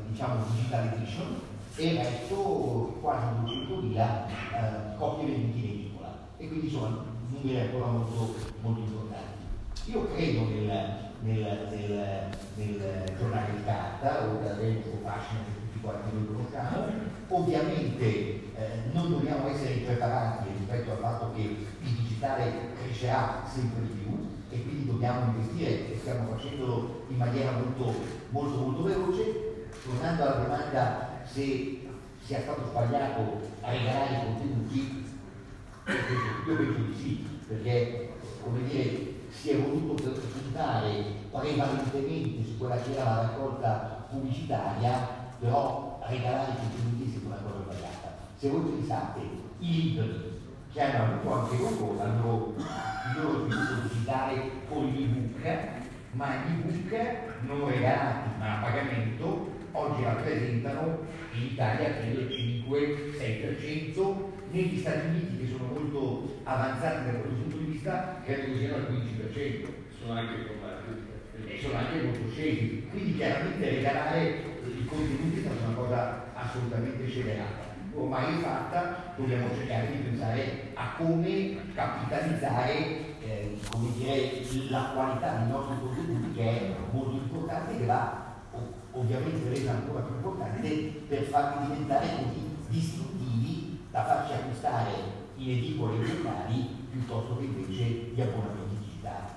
diciamo digital edition e il resto quasi 200.000 eh, copie vendute in edicola e quindi sono numeri ancora molto, molto importanti. Io credo nel, nel, nel, nel giornale di carta, o da dentro fascino che tutti quanti noi conosciamo, ovviamente eh, noi dobbiamo essere preparati rispetto al fatto che il digitale crescerà sempre di più e quindi dobbiamo investire e stiamo facendolo in maniera molto, molto, molto veloce. Tornando alla domanda se sia stato sbagliato a regalare i contenuti, io penso di sì, perché come dire, si è voluto puntare prevalentemente su quella che era la raccolta pubblicitaria, però regalare i contenuti è una cosa sbagliata. Se voi pensate, i libri che hanno avuto anche loro il loro, il loro sviluppo digitale con l'ebook, ma gli ebook non regalati ma a pagamento oggi rappresentano in Italia il 5-6%, negli Stati Uniti che sono molto avanzati da questo punto di vista credo che siano al 15%. Sono anche combattuti. E sono anche molto scesi. Quindi chiaramente regalare contenuti è una cosa assolutamente scelerata. Ormai fatta, dobbiamo cercare di pensare a come capitalizzare eh, come dire, la qualità dei nostri contenuti che è molto importante e che va ovviamente resa ancora più importante per farli diventare così distintivi da farci acquistare in edicole giornali piuttosto che invece gli abbonamenti digitali.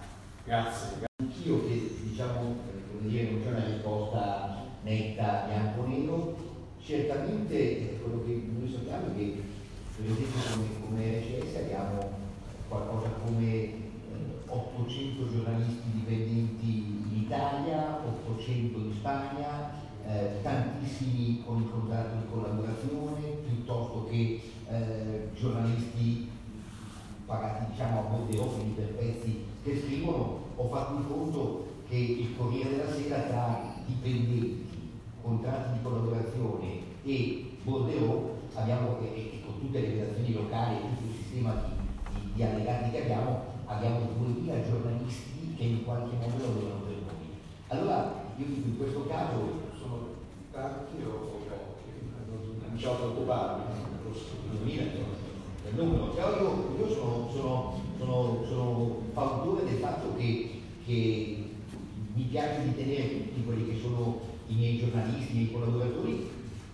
Grazie. Anch'io che diciamo, come dire, non c'è una risposta netta bianco-nero, certamente quello che noi sappiamo è che per esempio come, RCS abbiamo qualcosa come 800 giornalisti dipendenti in Italia, 800 in Spagna, eh, tantissimi con il contratto di collaborazione, piuttosto che eh, giornalisti pagati diciamo a bordeaux, quindi per pezzi che scrivono, ho fatto un conto che il Corriere della Sera tra dipendenti, contratti di collaborazione e bordeaux abbiamo, e, con tutte le redazioni locali e tutto il sistema di, di, di allegati che abbiamo, abbiamo 2000 giornalisti che in qualche modo lavorano per noi. Allora, io dico in questo caso sono tanti o pochi? Non ci ho preoccupato, 2000 il numero, però io, io sono, sono, sono, sono, fautore del fatto che, che mi piace di tenere tutti quelli che sono i miei giornalisti, i miei collaboratori,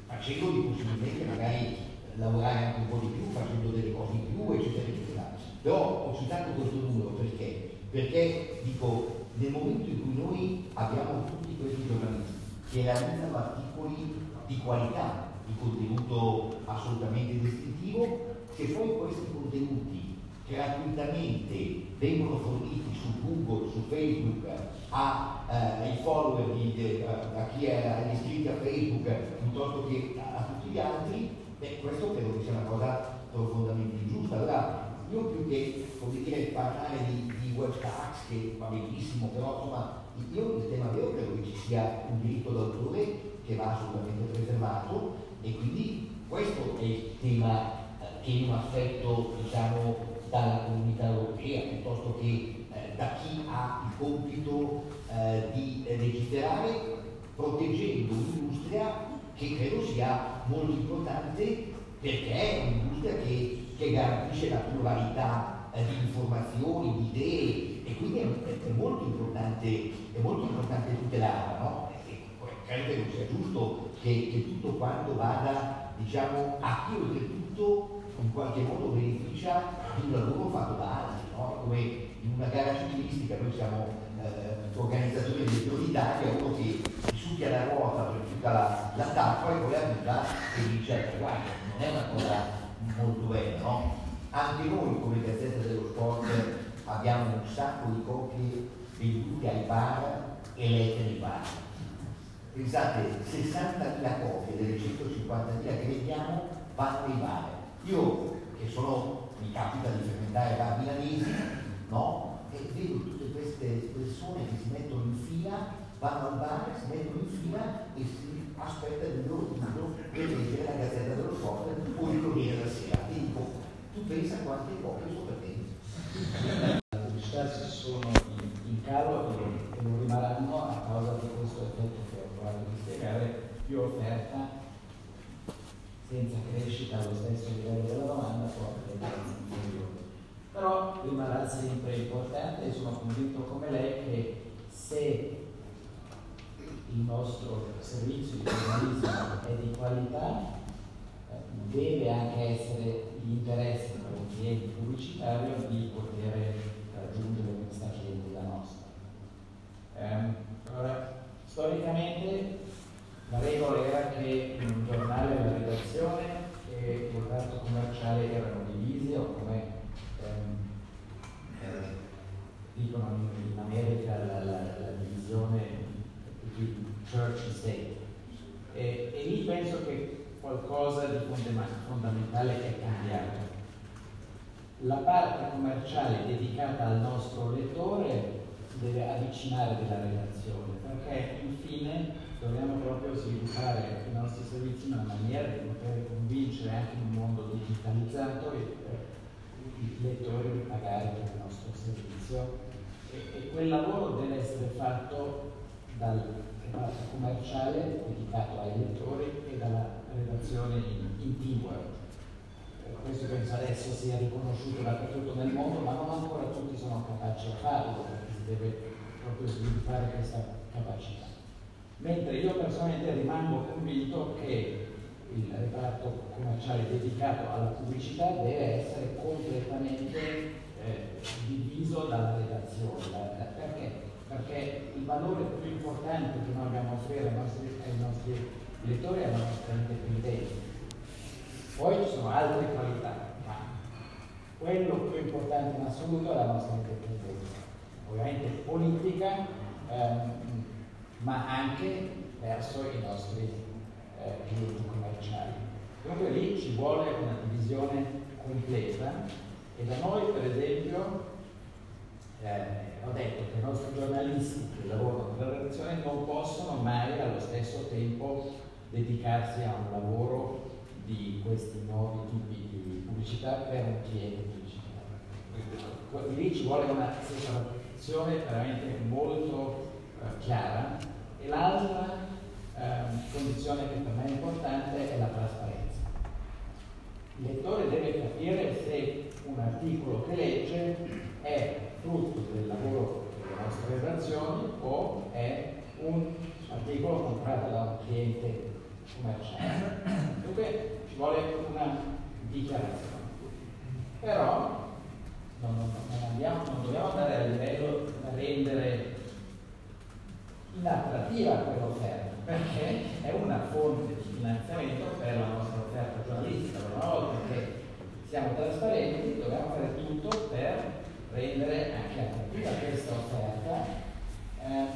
facendoli possibilmente magari lavorare anche un po' di più, facendo delle cose in più, eccetera, eccetera. Però ho citato questo numero perché? Perché dico, nel momento in cui noi abbiamo tutti questi giornalisti che realizzano articoli di qualità, di contenuto assolutamente distintivo, se poi questi contenuti gratuitamente vengono forniti su Google, su Facebook, a, eh, ai follower, di, de, a, a, chi è iscritto a Facebook piuttosto che a, a, tutti gli altri, beh, questo credo che sia una cosa profondamente ingiusta. Allora, io più che come dire, parlare di, di web tax, che va benissimo, però insomma, io il tema vero credo che ci sia un diritto d'autore che va assolutamente preservato e quindi questo è il tema eh, che io mi aspetto diciamo, dalla comunità europea piuttosto che da chi ha il compito eh, di legiferare proteggendo un'industria che credo sia molto importante perché è un'industria che, che garantisce la pluralità eh, di informazioni, di idee e quindi è, è, molto, importante, è molto importante tutelarla. No? credo che non sia giusto che, che, tutto quanto vada diciamo, a chi oltretutto in qualche modo beneficia di un lavoro fatto da altri, no? come una gara ciclistica noi siamo eh, organizzatori del Giro d'Italia, uno che succhia la ruota per tutta la, la tappa e poi arriva e dice guarda, non è una cosa molto bella, no? Anche noi come Gazzetta dello Sport abbiamo un sacco di copie vendute ai bar e lette nei bar pensate 60.000 copie delle 150.000 che vendiamo vanno nei bar. Io che sono, mi capita di frequentare bar milanesi, no? Vedo tutte queste persone che si mettono in fila, vanno al bar, si mettono in fila e si aspetta il loro turno per leggere la gazzetta dello sport o il Corriere della Sera. E dico, tu pensa quante copie sono per te? Le pubblicità si sono in, calo e non rimarranno a causa di questo effetto provato di spiegare, più offerta senza crescita allo stesso livello della domanda porta a prezzi inferiori. Però rimarrà sempre importante e sono convinto come lei che se il nostro servizio di giornalismo è di qualità, eh, deve anche essere l'interesse per un cliente pubblicitario di poter raggiungere questa clientela nostra. Eh, allora, Storicamente la regola era che un giornale la redazione e il reparto commerciale erano divisi o come in, America la, la, la, divisione di church and state. E, e, lì penso che qualcosa di fondamentale è cambiato. La parte commerciale dedicata al nostro lettore deve avvicinare della relazione perché infine dobbiamo proprio sviluppare i nostri servizi in una maniera di poter convincere anche in un mondo digitalizzato i, i lettori di pagare per il nostro servizio e, quel lavoro deve essere fatto dal reparto commerciale dedicato ai lettori e dalla redazione in, in. Questo penso adesso sia riconosciuto dappertutto nel mondo, ma non ancora tutti sono capaci a farlo, perché si deve proprio sviluppare questa capacità. Mentre io personalmente rimango convinto che il reparto commerciale dedicato alla pubblicità deve essere completamente eh, diviso dalla redazione. Perché? Perché il valore più importante che noi abbiamo offrire ai nostri, ai nostri lettori è la nostra indipendenza. Poi ci sono altre qualità, ma quello più importante in assoluto è la nostra indipendenza. Ovviamente politica, ehm, ma anche verso i nostri eh, clienti commerciali. Dunque lì ci vuole una divisione completa e da noi per esempio eh, ho detto che i nostri giornalisti che lavorano nella redazione non possono mai allo stesso tempo dedicarsi a un lavoro di questi nuovi tipi di pubblicità per un cliente pubblicitario. Lì ci vuole una separazione veramente molto eh, chiara e l'altra ehm, condizione che per me è importante è la trasparenza. Il lettore deve capire se un articolo che legge è frutto del lavoro delle nostre redazioni o è un articolo comprato da un cliente commerciale. Dunque ci vuole una dichiarazione. Però non, non, non, andiamo, non dobbiamo andare a livello da rendere inattrattiva quell'offerta, perché è una fonte di finanziamento per la nostra offerta giornalistica. Per una volta che siamo trasparenti, dobbiamo fare tutto per rendere anche attrattiva questa offerta, eh,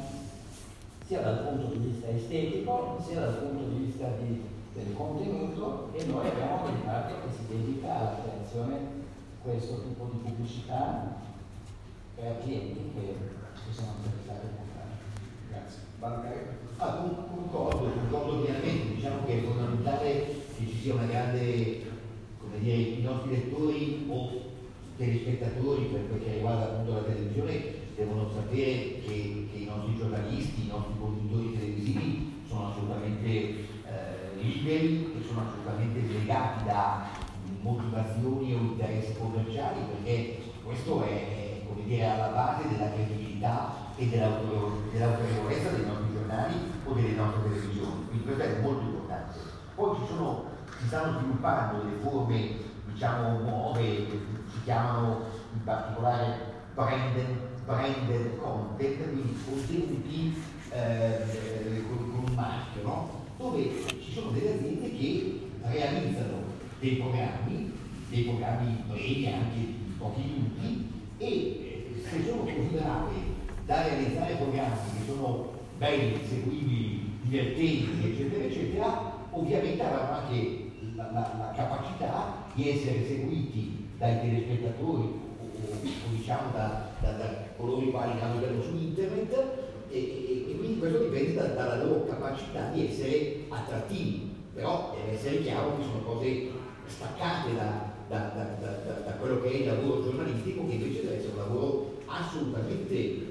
sia dal punto di vista estetico, sia dal punto di vista di, del contenuto e noi abbiamo un parte che si dedica alla creazione di questo tipo di pubblicità per clienti che, che sono interessati a comprare. Grazie. Ah, concordo, concordo pienamente, diciamo che è fondamentale che ci sia una grande, come dire, i nostri lettori o telespettatori per quel che riguarda appunto la televisione devono sapere che, che i nostri giornalisti, i nostri conduttori televisivi sono assolutamente eh, liberi e sono assolutamente legati da motivazioni o interessi commerciali perché questo è, come dire, alla base della credibilità e dell'autorevolezza dei nostri giornali o delle nostre televisioni. Quindi questo è molto importante. Poi ci sono, si stanno sviluppando delle forme, diciamo, nuove, si chiamano in particolare branded, branded content, quindi contenuti eh, con, con, un marchio, no? dove ci sono delle aziende che realizzano dei programmi, dei programmi brevi anche di pochi minuti e eh, se sono così brave da realizzare programmi che sono belli, seguibili, divertenti, eccetera, eccetera, ovviamente avranno anche la, la, capacità di essere seguiti dai telespettatori o, o, diciamo da, da, da, coloro i quali navigano su internet e, e, e quindi questo dipende da, dalla loro capacità di essere attrattivi, però deve essere chiaro che sono cose staccate da, da, quello che è il lavoro giornalistico che invece deve essere un lavoro assolutamente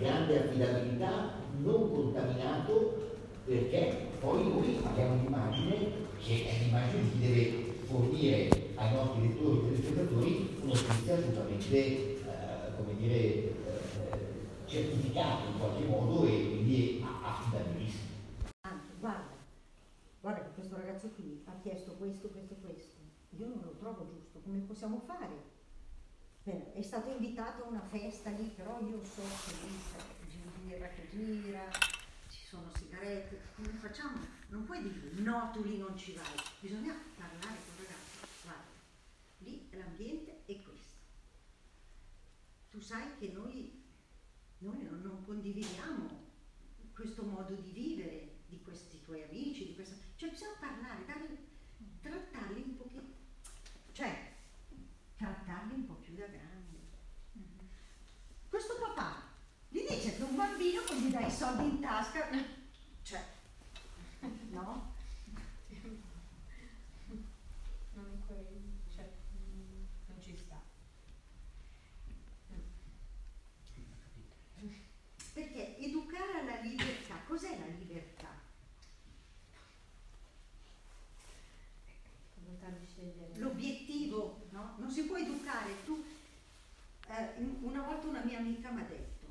grande affidabilità, non contaminato, perché poi noi abbiamo un'immagine che è l'immagine chi deve fornire ai nostri lettori e telespettatori una notizia assolutamente, eh, come dire, eh, certificata in qualche modo e quindi affidabilissima. Anzi, guarda, guarda che questo ragazzo qui ha chiesto questo, questo, questo. Io non lo trovo giusto, come possiamo fare? Beh, è stato invitato a una festa lì, però io so che lì gira che gira, ci sono sigarette, come facciamo? Non puoi dire no, tu lì non ci vai, bisogna parlare con il ragazzo, guarda, lì l'ambiente è questo. Tu sai che noi, noi non, non condividiamo questo modo di vivere di questi tuoi amici, di questa... cioè bisogna parlare, darli, trattarli un pochino, cioè trattarli un po' più da grandi. Questo papà gli dice che un bambino gli dai i soldi in tasca, no? Non, cioè, non ci sta. Perché educare alla libertà, cos'è la libertà? L'obiettivo no? Non si può educare. Tu, eh, una volta una mia amica mi ha detto,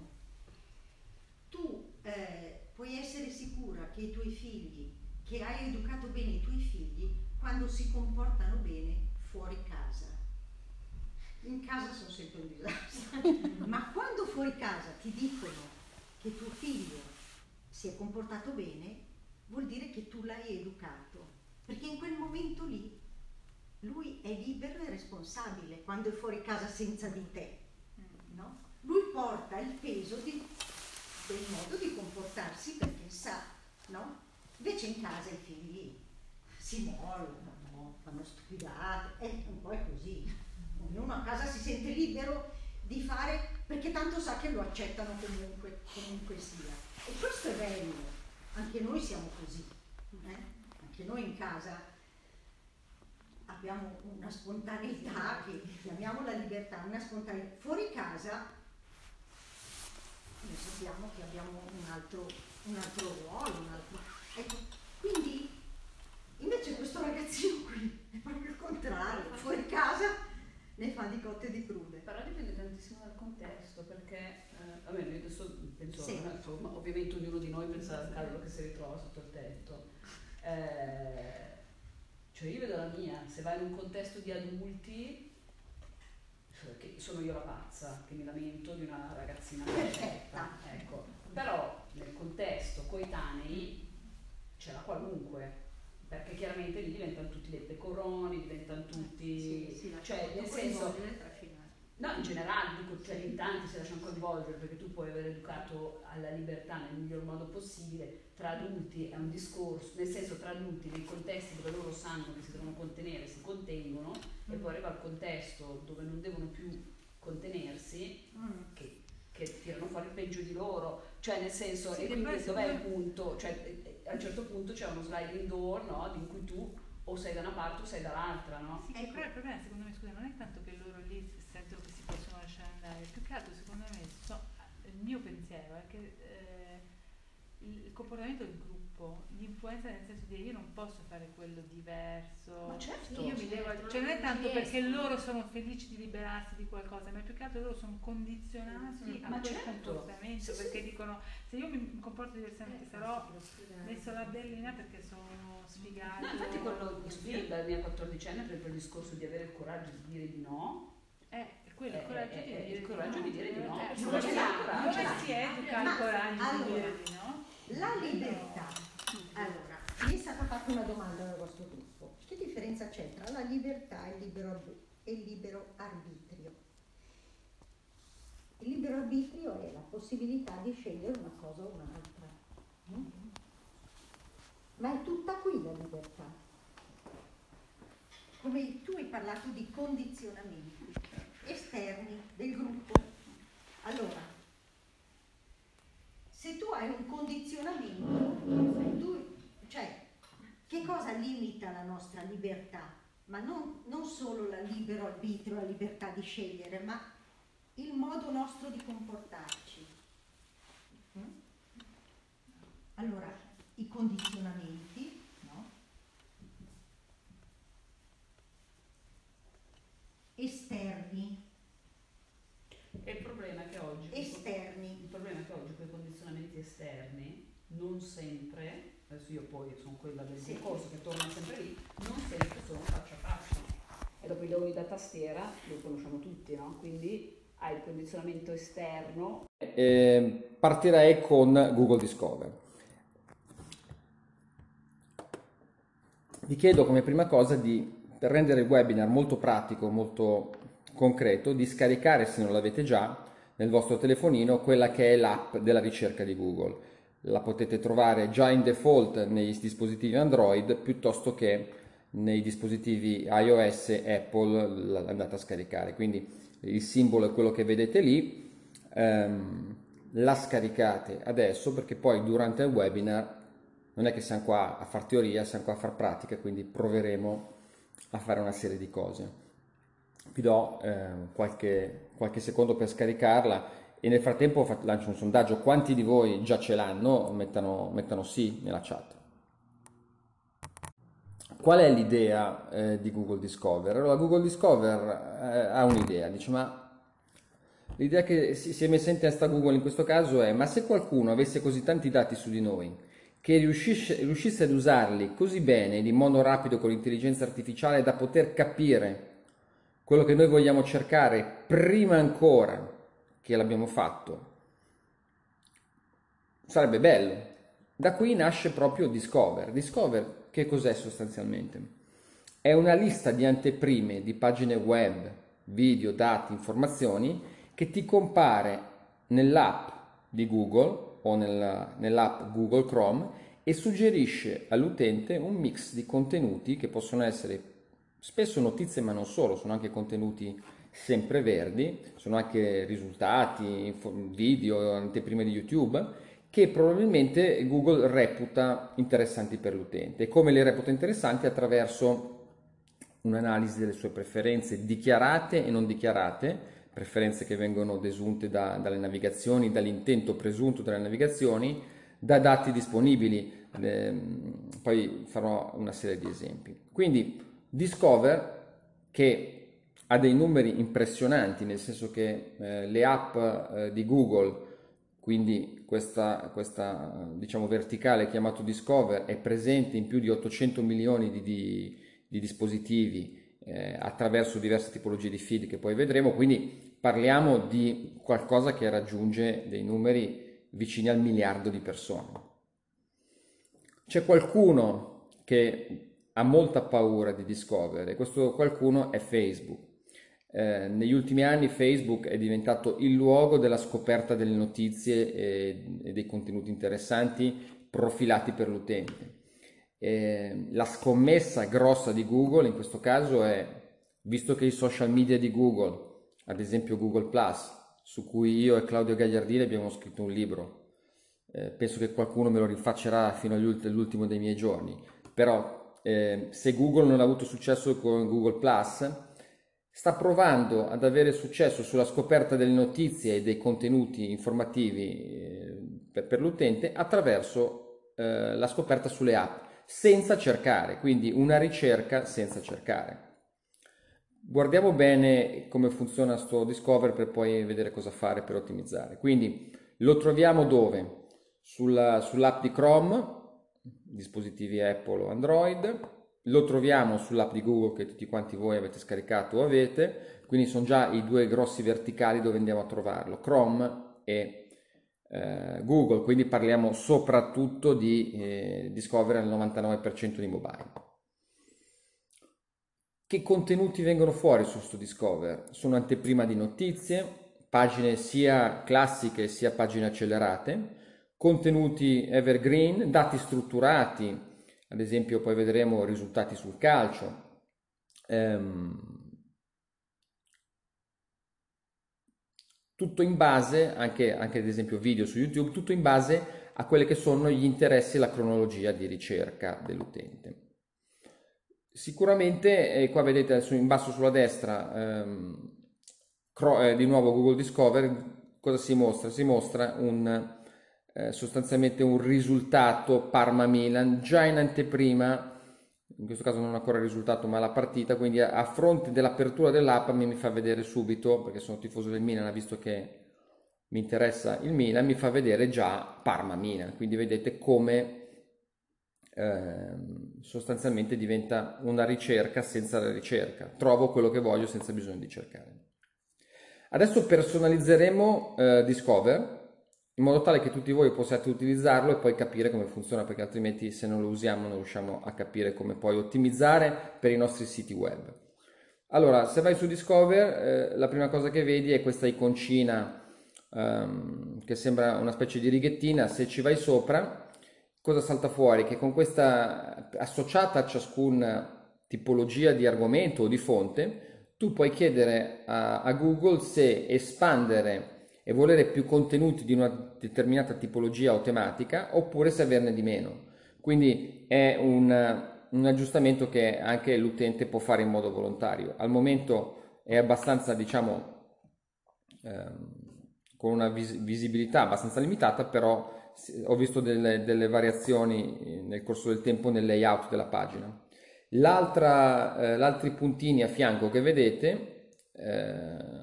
tu eh, puoi essere sicura che i tuoi figli, che hai educato bene i tuoi figli, quando si comportano bene fuori casa. In casa sono sempre un disastro, ma quando fuori casa ti dicono che tuo figlio si è comportato bene, vuol dire che tu l'hai educato, perché in quel momento lì lui è libero e responsabile quando è fuori casa senza di te. No? Lui porta il peso di, del modo di comportarsi perché sa, no? Invece in casa i figli si mollano, no? fanno stupidate, è un po' così. Ognuno a casa si sente libero di fare perché tanto sa che lo accettano comunque, comunque sia. E questo è bello, anche noi siamo così. Eh? Anche noi in casa abbiamo una spontaneità che chiamiamola libertà, una spontaneità. Fuori casa noi sappiamo che abbiamo un altro, un altro ruolo, un altro... Ecco, quindi invece questo ragazzino qui è proprio il contrario, fuori casa ne fa di cotte e di crude. Però dipende tantissimo dal contesto, perché eh, vabbè, noi adesso penso, sì. insomma, ovviamente ognuno di noi pensa al caso che si ritrova sotto il tetto. Eh, cioè io vedo la mia, se vai in un contesto di adulti, cioè, che sono io la pazza, che mi lamento di una ragazzina perfetta, ecco. Però nel contesto coetanei c'è la qualunque, perché chiaramente lì diventano tutti dei pecoroni, diventano tutti... Sì, sì, cioè, nel senso... No, in generale, dico, cioè in tanti si lasciano coinvolgere perché tu puoi aver educato alla libertà nel miglior modo possibile, tra adulti è un discorso, nel senso tra adulti nei contesti dove loro sanno che si devono contenere, si contengono mm. e poi arriva il contesto dove non devono più contenersi, mm. che, che, tirano fuori il peggio di loro, cioè nel senso, sì, e quindi dov'è il punto? Cioè, a un certo punto c'è uno sliding door no, in cui tu o sei da una parte o sei dall'altra, no? Sì, però il problema secondo me, scusa, non è tanto che loro lì sentono che si possono lasciare andare, più che altro secondo me so, il mio pensiero è che eh, il comportamento del gruppo gruppo, l'influenza nel senso di io non posso fare quello diverso. Ma certo, io mi devo, cioè non è tanto perché loro sono felici di liberarsi di qualcosa, ma più che altro loro sono condizionati sì, a quel certo. comportamento, sì, perché sì. dicono se io mi comporto diversamente eh, sarò messo la bellina perché sono sfigato. No, infatti quello di la mia 14 anni per il discorso di avere il coraggio di dire di no. Eh, quello, il coraggio, eh, di, dire il coraggio di dire di no. Eh, come si educa il coraggio di dire di no? La libertà allora, mi è stata fatta una domanda dal vostro gruppo. Che differenza c'è tra la libertà e il libero, e il libero arbitrio? Il libero arbitrio è la possibilità di scegliere una cosa o un'altra. Ma è tutta qui la libertà. Come tu hai parlato di condizionamenti esterni del gruppo. Allora, se tu hai un condizionamento, tu, cioè, che cosa limita la nostra libertà? Ma non, non solo la libero arbitrio, la libertà di scegliere, ma il modo nostro di comportarci. Mm? Allora, i condizionamenti, no? esterni. E il problema è che oggi... Esterni. Il problema è che oggi quei condizionamenti esterni non sempre, adesso io poi sono quella del sì. discorso che torna sempre lì, non sempre sono faccia a faccia. E dopo i leoni da tastiera li conosciamo tutti, no? Quindi hai il condizionamento esterno. Eh, partirei con Google Discover. Vi chiedo come prima cosa di, per rendere il webinar molto pratico, molto concreto, di scaricare, se non l'avete già, nel vostro telefonino quella che è l'app della ricerca di Google. La potete trovare già in default nei dispositivi Android piuttosto che nei dispositivi iOS e Apple andate a scaricare. Quindi il simbolo è quello che vedete lì, ehm, la scaricate adesso perché poi durante il webinar non è che siamo qua a far teoria, siamo qua a far pratica, quindi proveremo a fare una serie di cose vi do eh, qualche, qualche, secondo per scaricarla e nel frattempo lancio un sondaggio, quanti di voi già ce l'hanno? Mettano, mettano sì nella chat. Qual è l'idea eh, di Google Discover? Allora Google Discover eh, ha un'idea, dice ma l'idea che si, si è messa in testa Google in questo caso è ma se qualcuno avesse così tanti dati su di noi che riuscisse, riuscisse ad usarli così bene, in modo rapido con l'intelligenza artificiale da poter capire quello che noi vogliamo cercare prima ancora che l'abbiamo fatto, sarebbe bello. Da qui nasce proprio Discover. Discover che cos'è sostanzialmente? È una lista di anteprime di pagine web, video, dati, informazioni che ti compare nell'app di Google o nella, nell'app Google Chrome e suggerisce all'utente un mix di contenuti che possono essere spesso notizie ma non solo, sono anche contenuti sempre verdi, sono anche risultati, video, anteprime di YouTube che probabilmente Google reputa interessanti per l'utente. Come le reputa interessanti? Attraverso un'analisi delle sue preferenze dichiarate e non dichiarate, preferenze che vengono desunte da, dalle navigazioni, dall'intento presunto delle navigazioni, da dati disponibili, eh, poi farò una serie di esempi. Quindi Discover che ha dei numeri impressionanti, nel senso che eh, le app eh, di Google, quindi questa, questa diciamo, verticale chiamato Discover, è presente in più di 800 milioni di, di, di dispositivi eh, attraverso diverse tipologie di feed che poi vedremo, quindi parliamo di qualcosa che raggiunge dei numeri vicini al miliardo di persone. C'è qualcuno che ha molta paura di Discover e questo qualcuno è Facebook. Eh, negli ultimi anni Facebook è diventato il luogo della scoperta delle notizie e, e dei contenuti interessanti profilati per l'utente. Eh, la scommessa grossa di Google in questo caso è, visto che i social media di Google, ad esempio Google Plus, su cui io e Claudio Gagliardini abbiamo scritto un libro, eh, penso che qualcuno me lo rifaccerà fino all'ultimo dei miei giorni, però eh, se Google non ha avuto successo con Google Plus, sta provando ad avere successo sulla scoperta delle notizie e dei contenuti informativi eh, per, per, l'utente attraverso eh, la scoperta sulle app, senza cercare, quindi una ricerca senza cercare. Guardiamo bene come funziona sto Discover per poi vedere cosa fare per ottimizzare. Quindi lo troviamo dove? Sulla, sull'app di Chrome, dispositivi Apple o Android, lo troviamo sull'app di Google che tutti quanti voi avete scaricato o avete, quindi sono già i due grossi verticali dove andiamo a trovarlo, Chrome e eh, Google, quindi parliamo soprattutto di eh, Discover al 99% di mobile. Che contenuti vengono fuori su questo Discover? Sono anteprima di notizie, pagine sia classiche sia pagine accelerate, contenuti evergreen, dati strutturati, ad esempio poi vedremo risultati sul calcio. Ehm, tutto in base, anche, anche ad esempio video su YouTube, tutto in base a quelli che sono gli interessi e la cronologia di ricerca dell'utente. Sicuramente, eh, qua vedete in basso sulla destra, ehm, cro- eh, di nuovo Google Discover, cosa si mostra? Si mostra un, eh, sostanzialmente un risultato Parma-Milan già in anteprima, in questo caso non ancora il risultato ma la partita, quindi a, a fronte dell'apertura dell'app mi, fa vedere subito, perché sono tifoso del Milan, visto che mi interessa il Milan, mi fa vedere già Parma-Milan, quindi vedete come eh, sostanzialmente diventa una ricerca senza la ricerca, trovo quello che voglio senza bisogno di cercare. Adesso personalizzeremo eh, Discover in modo tale che tutti voi possiate utilizzarlo e poi capire come funziona, perché altrimenti se non lo usiamo non riusciamo a capire come poi ottimizzare per i nostri siti web. Allora, se vai su Discover, eh, la prima cosa che vedi è questa iconcina ehm, che sembra una specie di righettina, se ci vai sopra, cosa salta fuori? Che con questa associata a ciascuna tipologia di argomento o di fonte, tu puoi chiedere a, a Google se espandere e volere più contenuti di una determinata tipologia o tematica oppure se averne di meno. Quindi è un, un aggiustamento che anche l'utente può fare in modo volontario. Al momento è abbastanza, diciamo, ehm, con una vis- visibilità abbastanza limitata, però ho visto delle, delle, variazioni nel corso del tempo nel layout della pagina. L'altra, eh, l'altri puntini a fianco che vedete eh,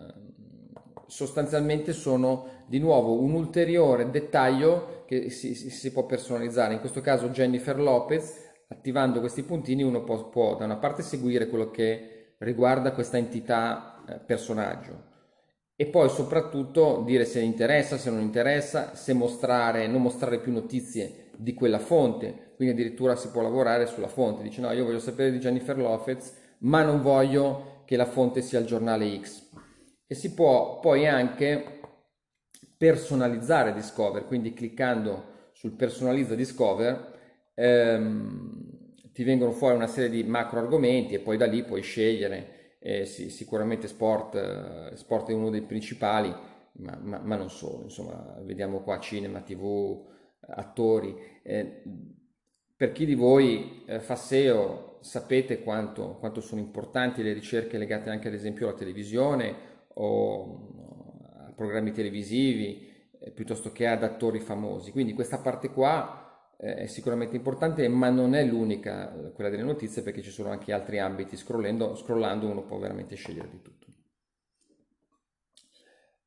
sostanzialmente sono di nuovo un ulteriore dettaglio che si, si, può personalizzare. In questo caso Jennifer Lopez, attivando questi puntini uno può, può da una parte seguire quello che riguarda questa entità eh, personaggio e poi soprattutto dire se interessa, se non interessa, se mostrare, non mostrare più notizie di quella fonte, quindi addirittura si può lavorare sulla fonte, dice no, io voglio sapere di Jennifer Lopez, ma non voglio che la fonte sia il giornale X e si può poi anche personalizzare Discover, quindi cliccando sul personalizza Discover ehm, ti vengono fuori una serie di macro argomenti e poi da lì puoi scegliere, eh, sì, sicuramente sport, eh, sport è uno dei principali, ma, ma, ma, non solo, insomma vediamo qua cinema, tv, attori. Eh, per chi di voi eh, fa SEO sapete quanto, quanto sono importanti le ricerche legate anche ad esempio alla televisione o a programmi televisivi eh, piuttosto che ad attori famosi. Quindi questa parte qua eh, è sicuramente importante, ma non è l'unica, eh, quella delle notizie, perché ci sono anche altri ambiti. Scrollando, scrollando uno può veramente scegliere di tutto.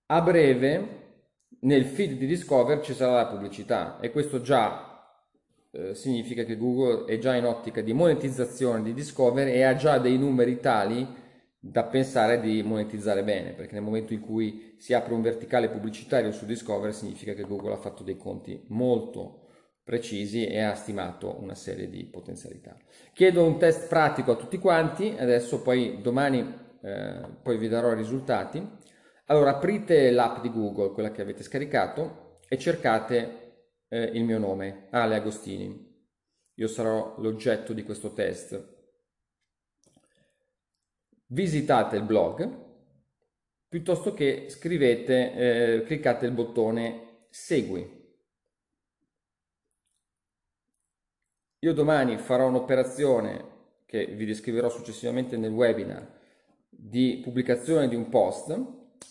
A breve nel feed di Discover ci sarà la pubblicità e questo già eh, significa che Google è già in ottica di monetizzazione di Discover e ha già dei numeri tali da pensare di monetizzare bene, perché nel momento in cui si apre un verticale pubblicitario su Discover significa che Google ha fatto dei conti molto precisi e ha stimato una serie di potenzialità. Chiedo un test pratico a tutti quanti, adesso poi domani eh, poi vi darò i risultati. Allora aprite l'app di Google, quella che avete scaricato, e cercate eh, il mio nome, Ale Agostini. Io sarò l'oggetto di questo test. Visitate il blog, piuttosto che scrivete, eh, cliccate il bottone Segui. Io domani farò un'operazione che vi descriverò successivamente nel webinar di pubblicazione di un post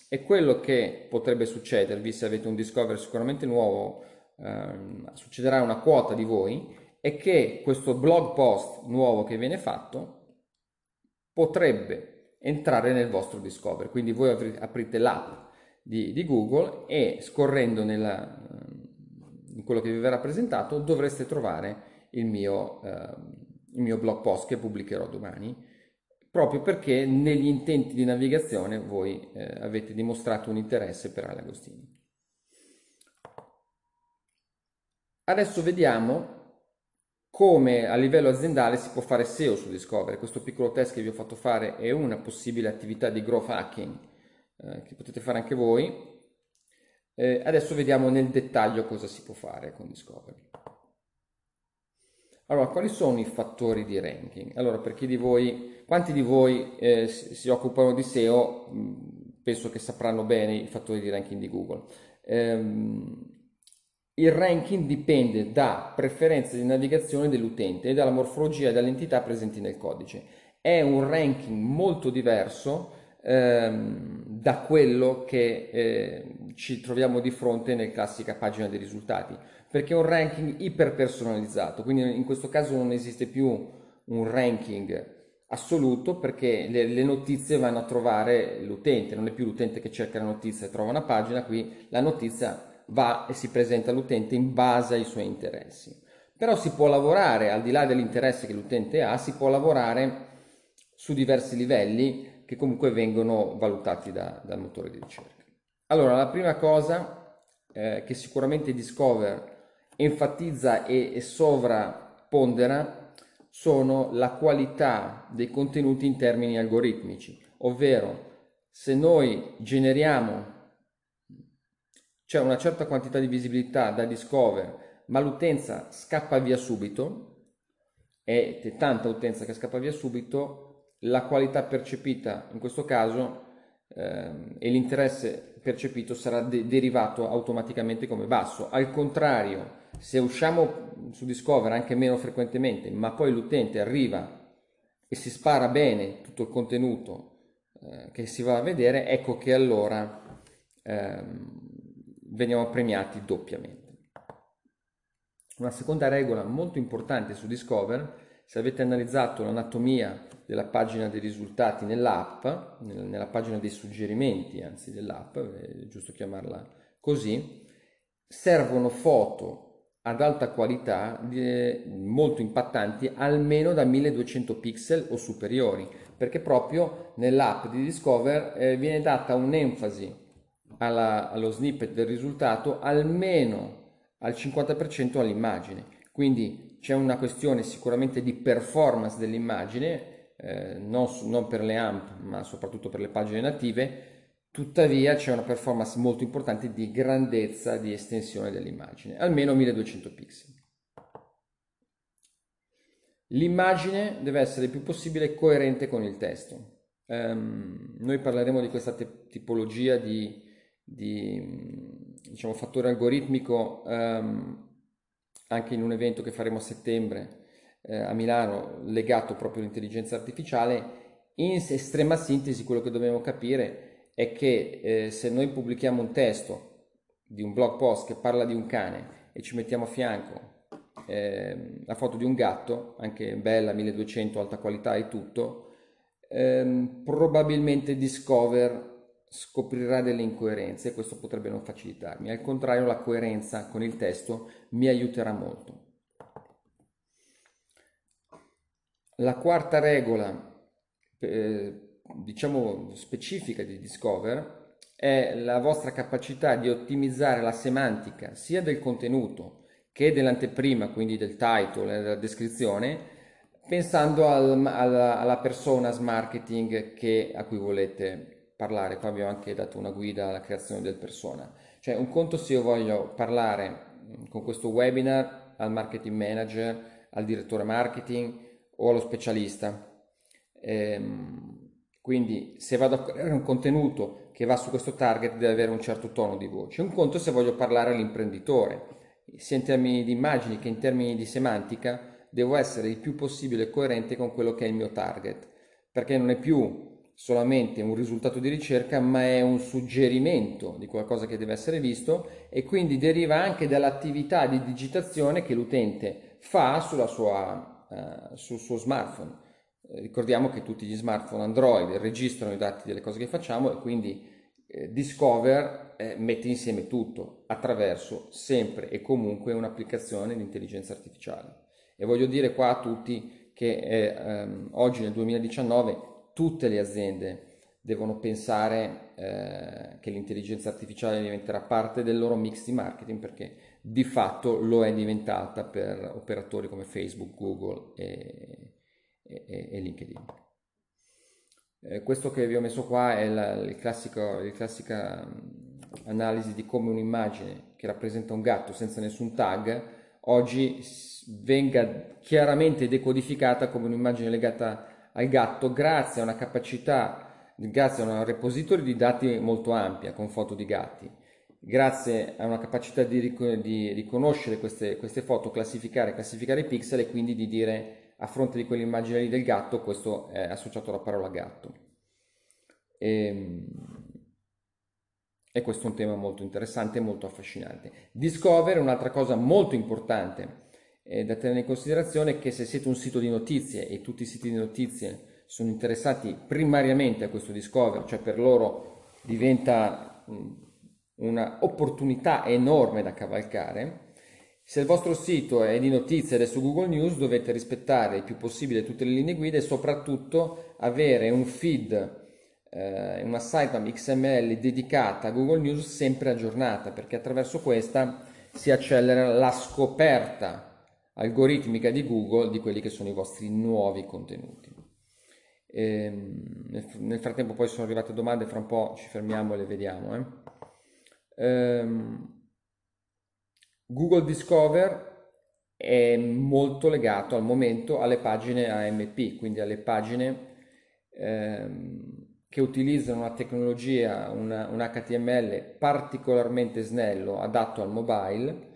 e quello che potrebbe succedervi se avete un discover sicuramente nuovo, ehm, succederà una quota di voi, è che questo blog post nuovo che viene fatto potrebbe entrare nel vostro discover. Quindi voi aprite l'app di, di Google e scorrendo nella, in quello che vi verrà presentato dovreste trovare il mio, eh, il mio blog post che pubblicherò domani, proprio perché negli intenti di navigazione voi eh, avete dimostrato un interesse per Ale Agostini. Adesso vediamo come a livello aziendale si può fare SEO su Discovery. Questo piccolo test che vi ho fatto fare è una possibile attività di growth hacking eh, che potete fare anche voi. Eh, adesso vediamo nel dettaglio cosa si può fare con Discovery. Allora, quali sono i fattori di ranking? Allora, per chi di voi, quanti di voi eh, si occupano di SEO, mm, penso che sapranno bene i fattori di ranking di Google. Ehm, il ranking dipende da preferenze di navigazione dell'utente e dalla morfologia e dall'entità presenti nel codice. È un ranking molto diverso ehm, da quello che eh, ci troviamo di fronte nella classica pagina dei risultati perché è un ranking iperpersonalizzato, quindi in questo caso non esiste più un ranking assoluto perché le, le, notizie vanno a trovare l'utente, non è più l'utente che cerca la notizia e trova una pagina, qui la notizia va e si presenta all'utente in base ai suoi interessi. Però si può lavorare, al di là dell'interesse che l'utente ha, si può lavorare su diversi livelli che comunque vengono valutati da, dal motore di ricerca. Allora, la prima cosa eh, che sicuramente Discover enfatizza e, e sovrapondera sono la qualità dei contenuti in termini algoritmici, ovvero se noi generiamo c'è una certa quantità di visibilità da discover, ma l'utenza scappa via subito, e c'è tanta utenza che scappa via subito, la qualità percepita in questo caso eh, e l'interesse percepito sarà de- derivato automaticamente come basso. Al contrario, se usciamo su Discover anche meno frequentemente, ma poi l'utente arriva e si spara bene tutto il contenuto eh, che si va a vedere, ecco che allora ehm, veniamo premiati doppiamente. Una seconda regola molto importante su Discover, se avete analizzato l'anatomia della pagina dei risultati nell'app, nella pagina dei suggerimenti, anzi dell'app, è giusto chiamarla così, servono foto ad alta qualità molto impattanti almeno da 1200 pixel o superiori perché proprio nell'app di Discover eh, viene data un'enfasi alla, allo snippet del risultato almeno al 50% all'immagine quindi c'è una questione sicuramente di performance dell'immagine eh, non, non per le AMP ma soprattutto per le pagine native Tuttavia c'è una performance molto importante di grandezza di estensione dell'immagine, almeno 1200 pixel. L'immagine deve essere il più possibile coerente con il testo. Um, noi parleremo di questa te- tipologia di, di diciamo, fattore algoritmico um, anche in un evento che faremo a settembre eh, a Milano legato proprio all'intelligenza artificiale. In estrema sintesi quello che dobbiamo capire è che eh, se noi pubblichiamo un testo di un blog post che parla di un cane e ci mettiamo a fianco eh, la foto di un gatto, anche bella, 1200, alta qualità e tutto, ehm, probabilmente Discover scoprirà delle incoerenze e questo potrebbe non facilitarmi. Al contrario, la coerenza con il testo mi aiuterà molto. La quarta regola eh, diciamo specifica di Discover è la vostra capacità di ottimizzare la semantica sia del contenuto che dell'anteprima, quindi del title e della descrizione, pensando al, alla, alla personas marketing che, a cui volete parlare. Qua abbiamo anche dato una guida alla creazione del persona. Cioè un conto se io voglio parlare con questo webinar al marketing manager, al direttore marketing o allo specialista. Ehm, quindi se vado a creare un contenuto che va su questo target deve avere un certo tono di voce. Un conto se voglio parlare all'imprenditore, sia in termini di immagini che in termini di semantica, devo essere il più possibile coerente con quello che è il mio target, perché non è più solamente un risultato di ricerca, ma è un suggerimento di qualcosa che deve essere visto e quindi deriva anche dall'attività di digitazione che l'utente fa sua, uh, sul suo smartphone. Eh, ricordiamo che tutti gli smartphone Android registrano i dati delle cose che facciamo e quindi eh, Discover eh, mette insieme tutto attraverso sempre e comunque un'applicazione di intelligenza artificiale. E voglio dire qua a tutti che eh, ehm, oggi nel 2019 tutte le aziende devono pensare eh, che l'intelligenza artificiale diventerà parte del loro mix di marketing perché di fatto lo è diventata per operatori come Facebook, Google e, e, e LinkedIn. Eh, questo che vi ho messo qua è la il classico, il classica mm, analisi di come un'immagine che rappresenta un gatto senza nessun tag oggi venga chiaramente decodificata come un'immagine legata al gatto grazie a una capacità, grazie a un repository di dati molto ampia con foto di gatti, grazie a una capacità di, ric- di riconoscere queste, queste, foto, classificare, classificare i pixel e quindi di dire a fronte di quell'immagine lì del gatto questo è associato alla parola gatto. E, ehm, e questo è un tema molto interessante e molto affascinante. Discover è un'altra cosa molto importante eh, da tenere in considerazione che se siete un sito di notizie e tutti i siti di notizie sono interessati primariamente a questo discover, cioè per loro diventa un'opportunità enorme da cavalcare, se il vostro sito è di notizie ed è su Google News dovete rispettare il più possibile tutte le linee guida e soprattutto avere un feed, eh, una sitemap XML dedicata a Google News sempre aggiornata perché attraverso questa si accelera la scoperta algoritmica di Google di quelli che sono i vostri nuovi contenuti. E, ehm, nel, frattempo poi sono arrivate domande, fra un po' ci fermiamo e le vediamo. Eh. Ehm, Google Discover è molto legato al momento alle pagine AMP, quindi alle pagine ehm, che utilizzano una tecnologia, una, un HTML particolarmente snello, adatto al mobile,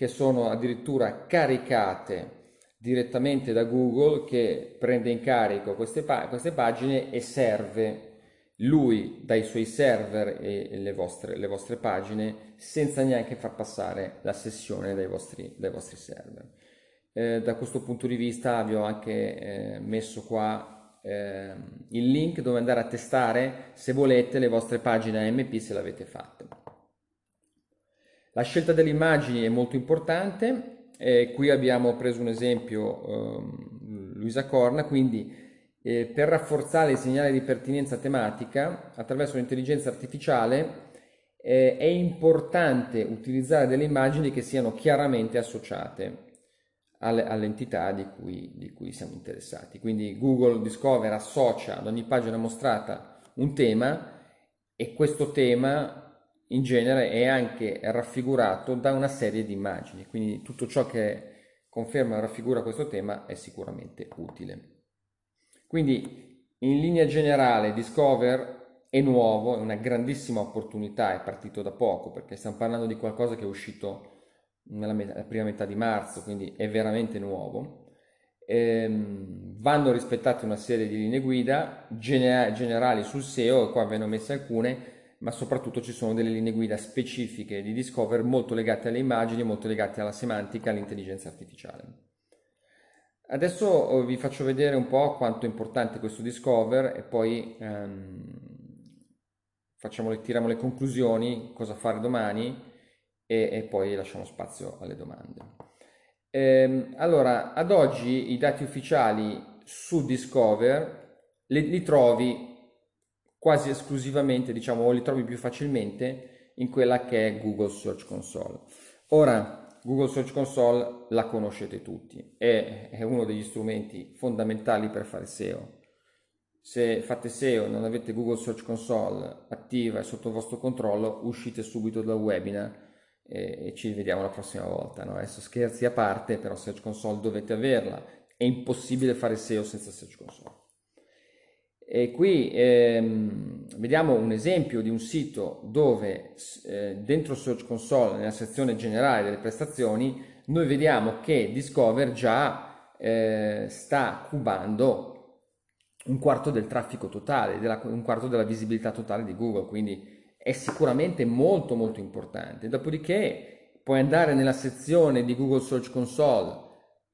che sono addirittura caricate direttamente da Google che prende in carico queste, pa- queste pagine e serve lui dai suoi server e le vostre, le vostre, pagine senza neanche far passare la sessione dai vostri, dai vostri server. Eh, da questo punto di vista vi ho anche eh, messo qua eh, il link dove andare a testare se volete le vostre pagine AMP se l'avete fatte. La scelta delle immagini è molto importante, eh, qui abbiamo preso un esempio eh, Luisa Corna, quindi eh, per rafforzare il segnale di pertinenza tematica attraverso l'intelligenza artificiale eh, è importante utilizzare delle immagini che siano chiaramente associate alle, all'entità di cui, di cui siamo interessati. Quindi Google Discover associa ad ogni pagina mostrata un tema e questo tema in genere è anche raffigurato da una serie di immagini, quindi tutto ciò che conferma o raffigura questo tema è sicuramente utile. Quindi in linea generale Discover è nuovo, è una grandissima opportunità, è partito da poco perché stiamo parlando di qualcosa che è uscito nella met- prima metà di marzo, quindi è veramente nuovo. Ehm, vanno rispettate una serie di linee guida gener- generali sul SEO, qua ve ne ho messe alcune, ma soprattutto ci sono delle linee guida specifiche di Discover molto legate alle immagini, molto legate alla semantica, all'intelligenza artificiale. Adesso oh, vi faccio vedere un po' quanto è importante questo Discover e poi ehm, facciamo, tiriamo le conclusioni, cosa fare domani e, e poi lasciamo spazio alle domande. Ehm, allora, ad oggi i dati ufficiali su Discover li, li trovi quasi esclusivamente, diciamo, o li trovi più facilmente in quella che è Google Search Console. Ora, Google Search Console la conoscete tutti, è, è uno degli strumenti fondamentali per fare SEO. Se fate SEO e non avete Google Search Console attiva e sotto il vostro controllo, uscite subito dal webinar e, e ci vediamo la prossima volta. No? Adesso scherzi a parte, però Search Console dovete averla, è impossibile fare SEO senza Search Console. E qui ehm, vediamo un esempio di un sito dove eh, dentro Search Console, nella sezione generale delle prestazioni, noi vediamo che Discover già eh, sta cubando un quarto del traffico totale, della, un quarto della visibilità totale di Google, quindi è sicuramente molto molto importante. Dopodiché puoi andare nella sezione di Google Search Console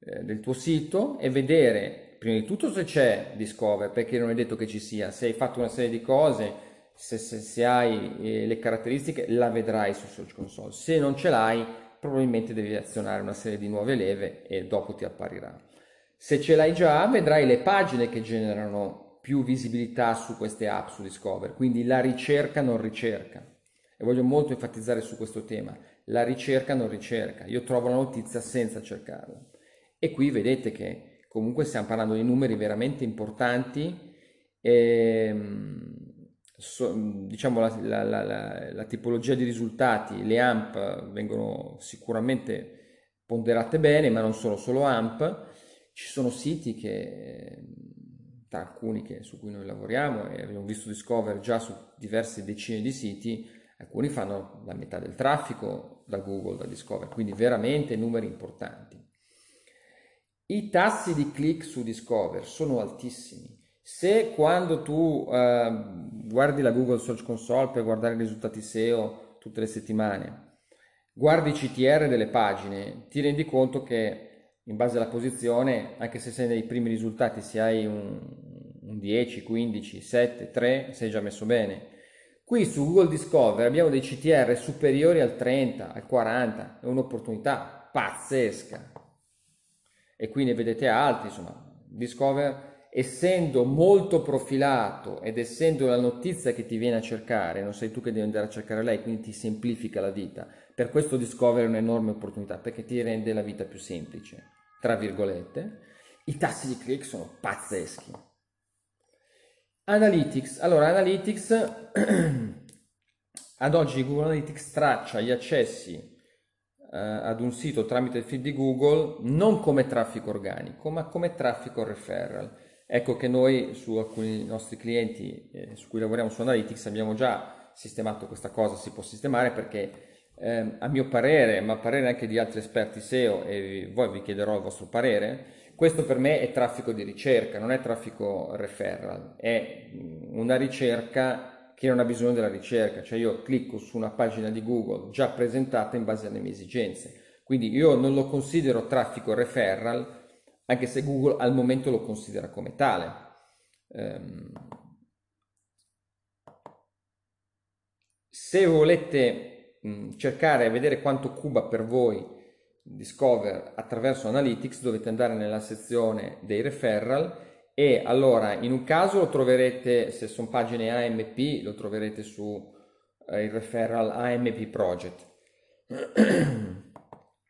eh, del tuo sito e vedere prima di tutto se c'è Discover, perché non è detto che ci sia, se hai fatto una serie di cose, se, se, se hai eh, le caratteristiche, la vedrai su Search Console. Se non ce l'hai, probabilmente devi azionare una serie di nuove leve e dopo ti apparirà. Se ce l'hai già, vedrai le pagine che generano più visibilità su queste app, su Discover, quindi la ricerca non ricerca. E voglio molto enfatizzare su questo tema, la ricerca non ricerca. Io trovo la notizia senza cercarla. E qui vedete che comunque stiamo parlando di numeri veramente importanti. Ehm, so, diciamo la, la, la, la, tipologia di risultati, le AMP vengono sicuramente ponderate bene, ma non sono solo AMP. Ci sono siti che, tra alcuni che, su cui noi lavoriamo, e abbiamo visto Discover già su diverse decine di siti, alcuni fanno la metà del traffico da Google, da Discover, quindi veramente numeri importanti. I tassi di click su Discover sono altissimi. Se quando tu eh, guardi la Google Search Console per guardare i risultati SEO tutte le settimane, guardi i CTR delle pagine, ti rendi conto che in base alla posizione, anche se sei nei primi risultati, se hai un, un 10, 15, 7, 3, sei già messo bene. Qui su Google Discover abbiamo dei CTR superiori al 30, al 40, è un'opportunità pazzesca e qui ne vedete altri, insomma, Discover essendo molto profilato ed essendo la notizia che ti viene a cercare, non sei tu che devi andare a cercare lei, quindi ti semplifica la vita. Per questo Discover è un'enorme opportunità perché ti rende la vita più semplice, tra virgolette. I tassi di click sono pazzeschi. Analytics. Allora, Analytics ad oggi Google Analytics traccia gli accessi eh, ad un sito tramite il feed di Google non come traffico organico, ma come traffico referral. Ecco che noi su alcuni nostri clienti eh, su cui lavoriamo su Analytics abbiamo già sistemato questa cosa, si può sistemare perché eh, a mio parere, ma a parere anche di altri esperti SEO e voi vi chiederò il vostro parere, questo per me è traffico di ricerca, non è traffico referral, è una ricerca che non ha bisogno della ricerca, cioè io clicco su una pagina di Google già presentata in base alle mie esigenze. Quindi io non lo considero traffico referral, anche se Google al momento lo considera come tale. Um, se volete mh, cercare e vedere quanto cuba per voi Discover attraverso Analytics, dovete andare nella sezione dei referral e allora in un caso lo troverete, se sono pagine AMP, lo troverete su eh, il referral AMP Project.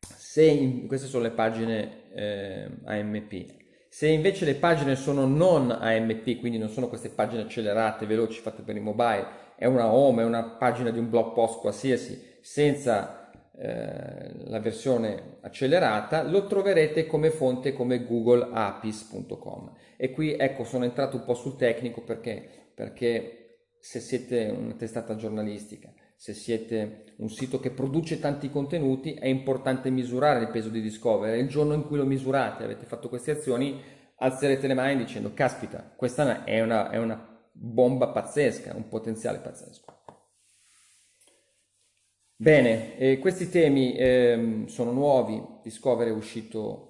se in, queste sono le pagine eh, AMP. Se invece le pagine sono non AMP, quindi non sono queste pagine accelerate, veloci, fatte per il mobile, è una home, è una pagina di un blog post qualsiasi, senza eh, la versione accelerata, lo troverete come fonte come googleapis.com. E qui ecco sono entrato un po' sul tecnico perché, perché se siete una testata giornalistica, se siete un sito che produce tanti contenuti, è importante misurare il peso di Discover. Il giorno in cui lo misurate, avete fatto queste azioni, alzerete le mani dicendo, caspita, questa è una, è una bomba pazzesca, un potenziale pazzesco. Bene, eh, questi temi eh, sono nuovi, Discover è uscito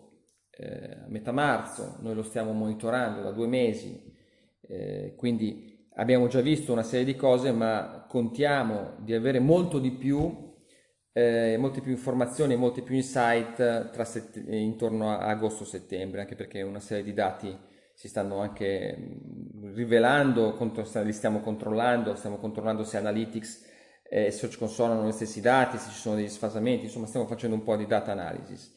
eh, a metà marzo, noi lo stiamo monitorando da due mesi, eh, quindi abbiamo già visto una serie di cose, ma contiamo di avere molto di più, eh, molte più informazioni molti più insight sett- intorno a agosto-settembre, anche perché una serie di dati si stanno anche rivelando, li stiamo controllando, stiamo controllando se Analytics eh, Search Console hanno gli stessi dati, se ci sono degli sfasamenti, insomma stiamo facendo un po' di data analysis.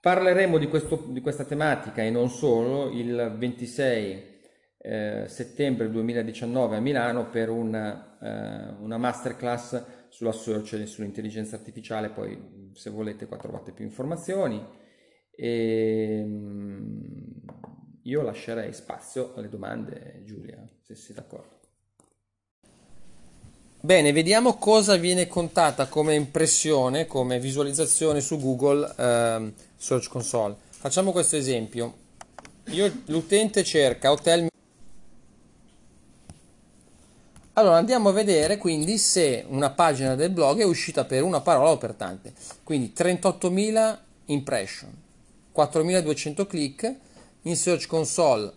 Parleremo di, questo, di questa tematica e non solo il 26 eh, settembre 2019 a Milano per una, eh, una masterclass sulla search e sull'intelligenza artificiale, poi se volete qua trovate più informazioni. E, ehm, io lascerei spazio alle domande, Giulia, se sei d'accordo. Bene, vediamo cosa viene contata come impressione, come visualizzazione su Google eh, Search Console. Facciamo questo esempio. Io, l'utente cerca hotel. Allora andiamo a vedere quindi se una pagina del blog è uscita per una parola o per tante. Quindi 38.000 impression, 4.200 click, in Search Console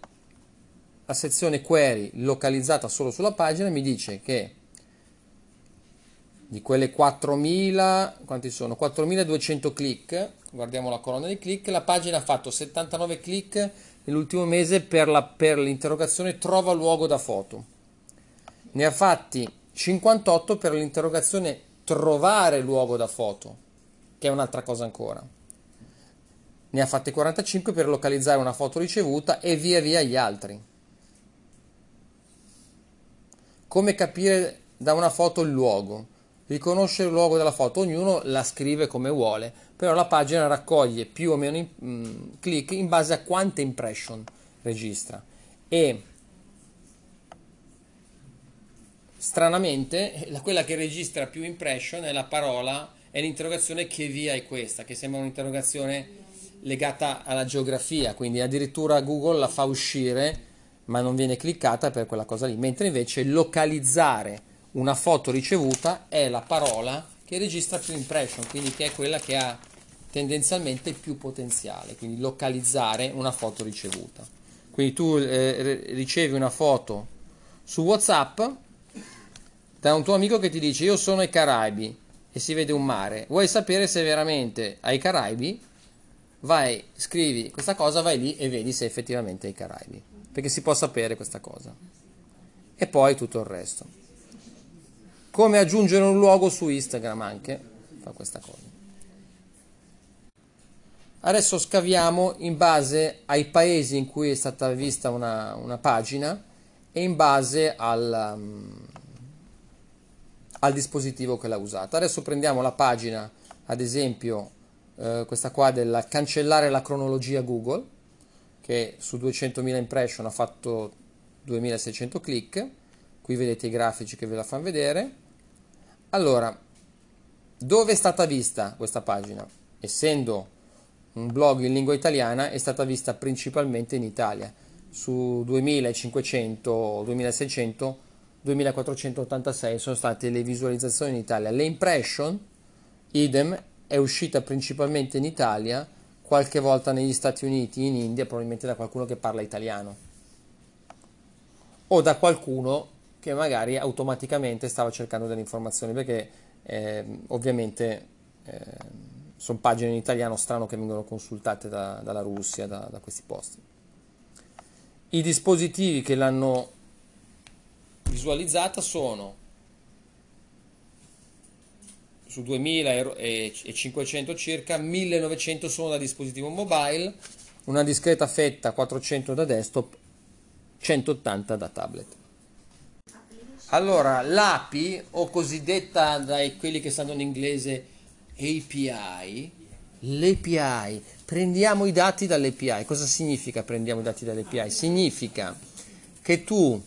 la sezione query localizzata solo sulla pagina mi dice che di quelle 4.000, quanti sono? 4.200 click, guardiamo la colonna di click, la pagina ha fatto 79 click nell'ultimo mese per, la, per l'interrogazione trova luogo da foto. Ne ha fatti 58 per l'interrogazione trovare luogo da foto, che è un'altra cosa ancora. Ne ha fatte 45 per localizzare una foto ricevuta e via via gli altri. Come capire da una foto il luogo? Riconosce il luogo della foto, ognuno la scrive come vuole, però la pagina raccoglie più o meno in, mh, mm, click in base a quante impression registra. E stranamente quella che registra più impression è la parola, è l'interrogazione che via è questa, che sembra un'interrogazione legata alla geografia, quindi addirittura Google la fa uscire ma non viene cliccata per quella cosa lì, mentre invece localizzare una foto ricevuta è la parola che registra più impression, quindi che è quella che ha tendenzialmente più potenziale, quindi localizzare una foto ricevuta. Quindi tu eh, ricevi una foto su WhatsApp da un tuo amico che ti dice io sono ai Caraibi e si vede un mare, vuoi sapere se veramente ai Caraibi? Vai, scrivi questa cosa, vai lì e vedi se effettivamente è ai Caraibi, perché si può sapere questa cosa. E poi tutto il resto come aggiungere un luogo su Instagram anche. Fa questa cosa. Adesso scaviamo in base ai paesi in cui è stata vista una, una pagina e in base al, um, al, dispositivo che l'ha usata. Adesso prendiamo la pagina ad esempio eh, questa qua del cancellare la cronologia Google che su 200.000 impression ha fatto 2600 click. Qui vedete i grafici che ve la fanno vedere allora, dove è stata vista questa pagina? Essendo un blog in lingua italiana, è stata vista principalmente in Italia, su 2500, 2600, 2486 sono state le visualizzazioni in Italia. Le impression, idem, è uscita principalmente in Italia, qualche volta negli Stati Uniti, in India, probabilmente da qualcuno che parla italiano. O da qualcuno che magari automaticamente stava cercando delle informazioni perché eh, ovviamente eh, sono pagine in italiano strano che vengono consultate da, dalla Russia, da, da questi posti. I dispositivi che l'hanno visualizzata sono su 2500 circa, 1900 sono da dispositivo mobile, una discreta fetta 400 da desktop, 180 da tablet. Allora, l'API, o cosiddetta dai quelli che sanno in inglese API, l'API, prendiamo i dati dall'API. Cosa significa prendiamo i dati dall'API? Significa che tu,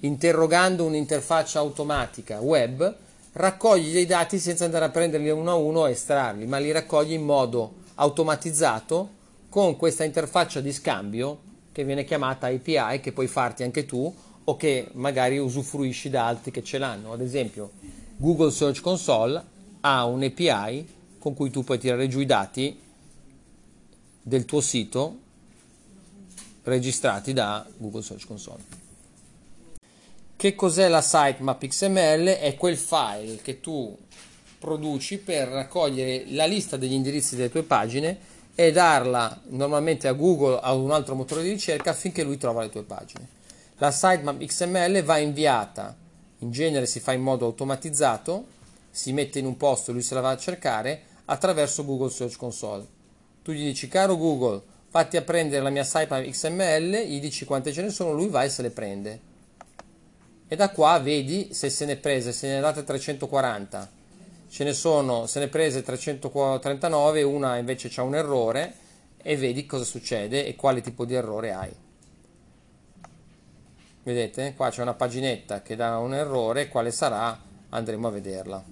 interrogando un'interfaccia automatica web, raccogli dei dati senza andare a prenderli uno a uno e estrarli, ma li raccogli in modo automatizzato con questa interfaccia di scambio che viene chiamata API, che puoi farti anche tu o che magari usufruisci da altri che ce l'hanno. Ad esempio, Google Search Console ha un API con cui tu puoi tirare giù i dati del tuo sito registrati da Google Search Console. Che cos'è la sitemap XML? È quel file che tu produci per raccogliere la lista degli indirizzi delle tue pagine e darla normalmente a Google o a un altro motore di ricerca affinché lui trova le tue pagine. La sitemap XML va inviata, in genere si fa in modo automatizzato, si mette in un posto lui se la va a cercare attraverso Google Search Console. Tu gli dici, caro Google, fatti a prendere la mia sitemap XML, gli dici quante ce ne sono, lui va e se le prende. E da qua vedi se se ne è prese, se ne è date 340, ce ne sono, se ne è prese 339, una invece ha un errore e vedi cosa succede e quale tipo di errore hai. Vedete? Qua c'è una paginetta che dà un errore, quale sarà? Andremo a vederla.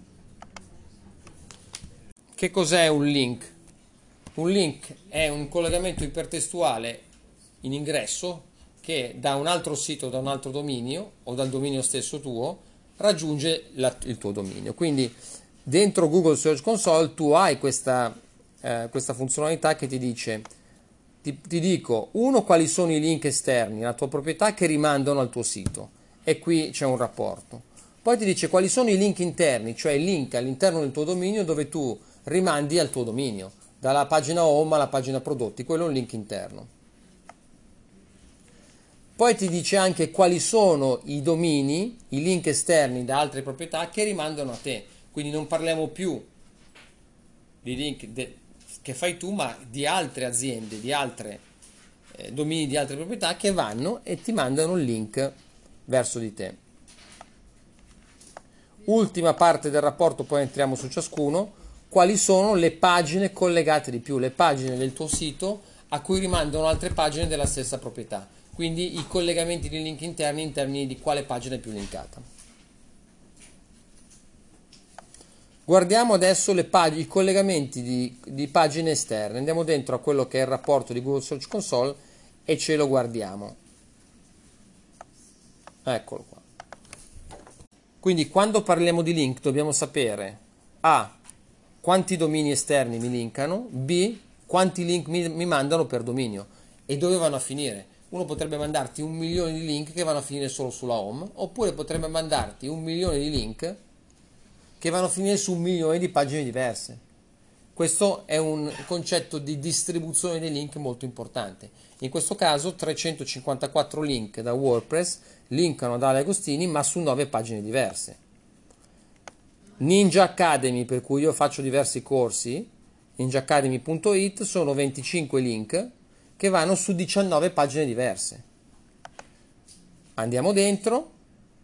Che cos'è un link? Un link è un collegamento ipertestuale in ingresso che da un altro sito, da un altro dominio o dal dominio stesso tuo raggiunge la, il tuo dominio. Quindi dentro Google Search Console tu hai questa, eh, questa funzionalità che ti dice ti, ti, dico, uno, quali sono i link esterni alla tua proprietà che rimandano al tuo sito e qui c'è un rapporto. Poi ti dice quali sono i link interni, cioè il link all'interno del tuo dominio dove tu rimandi al tuo dominio, dalla pagina home alla pagina prodotti, quello è un link interno. Poi ti dice anche quali sono i domini, i link esterni da altre proprietà che rimandano a te. Quindi non parliamo più di link de- che fai tu, ma di altre aziende, di altre eh, domini di altre proprietà che vanno e ti mandano il link verso di te. Ultima parte del rapporto, poi entriamo su ciascuno, quali sono le pagine collegate di più, le pagine del tuo sito a cui rimandano altre pagine della stessa proprietà. Quindi i collegamenti di link interni in termini di quale pagina è più linkata. Guardiamo adesso pag- i collegamenti di, di, pagine esterne. Andiamo dentro a quello che è il rapporto di Google Search Console e ce lo guardiamo. Eccolo qua. Quindi quando parliamo di link dobbiamo sapere A. quanti domini esterni mi linkano, B. quanti link mi, mi mandano per dominio e dove vanno a finire. Uno potrebbe mandarti un milione di link che vanno a finire solo sulla home, oppure potrebbe mandarti un milione di link che vanno a finire su un milione di pagine diverse. Questo è un concetto di distribuzione dei link molto importante. In questo caso 354 link da WordPress linkano ad Ale Agostini ma su 9 pagine diverse. Ninja Academy, per cui io faccio diversi corsi, ninjaacademy.it, sono 25 link che vanno su 19 pagine diverse. Andiamo dentro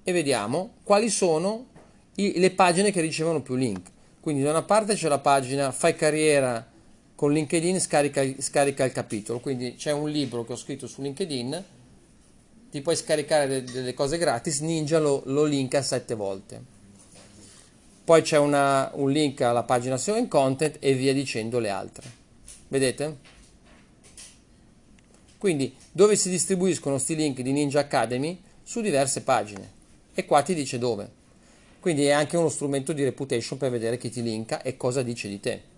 e vediamo quali sono i, le pagine che ricevono più link. Quindi da una parte c'è la pagina Fai carriera con LinkedIn, scarica, scarica il capitolo. Quindi c'è un libro che ho scritto su LinkedIn, ti puoi scaricare de, delle cose gratis, Ninja lo, lo linka sette volte. Poi c'è una, un link alla pagina SEO in Content e via dicendo le altre. Vedete? Quindi dove si distribuiscono questi link di Ninja Academy? Su diverse pagine. E qua ti dice dove. Quindi è anche uno strumento di reputation per vedere chi ti linka e cosa dice di te.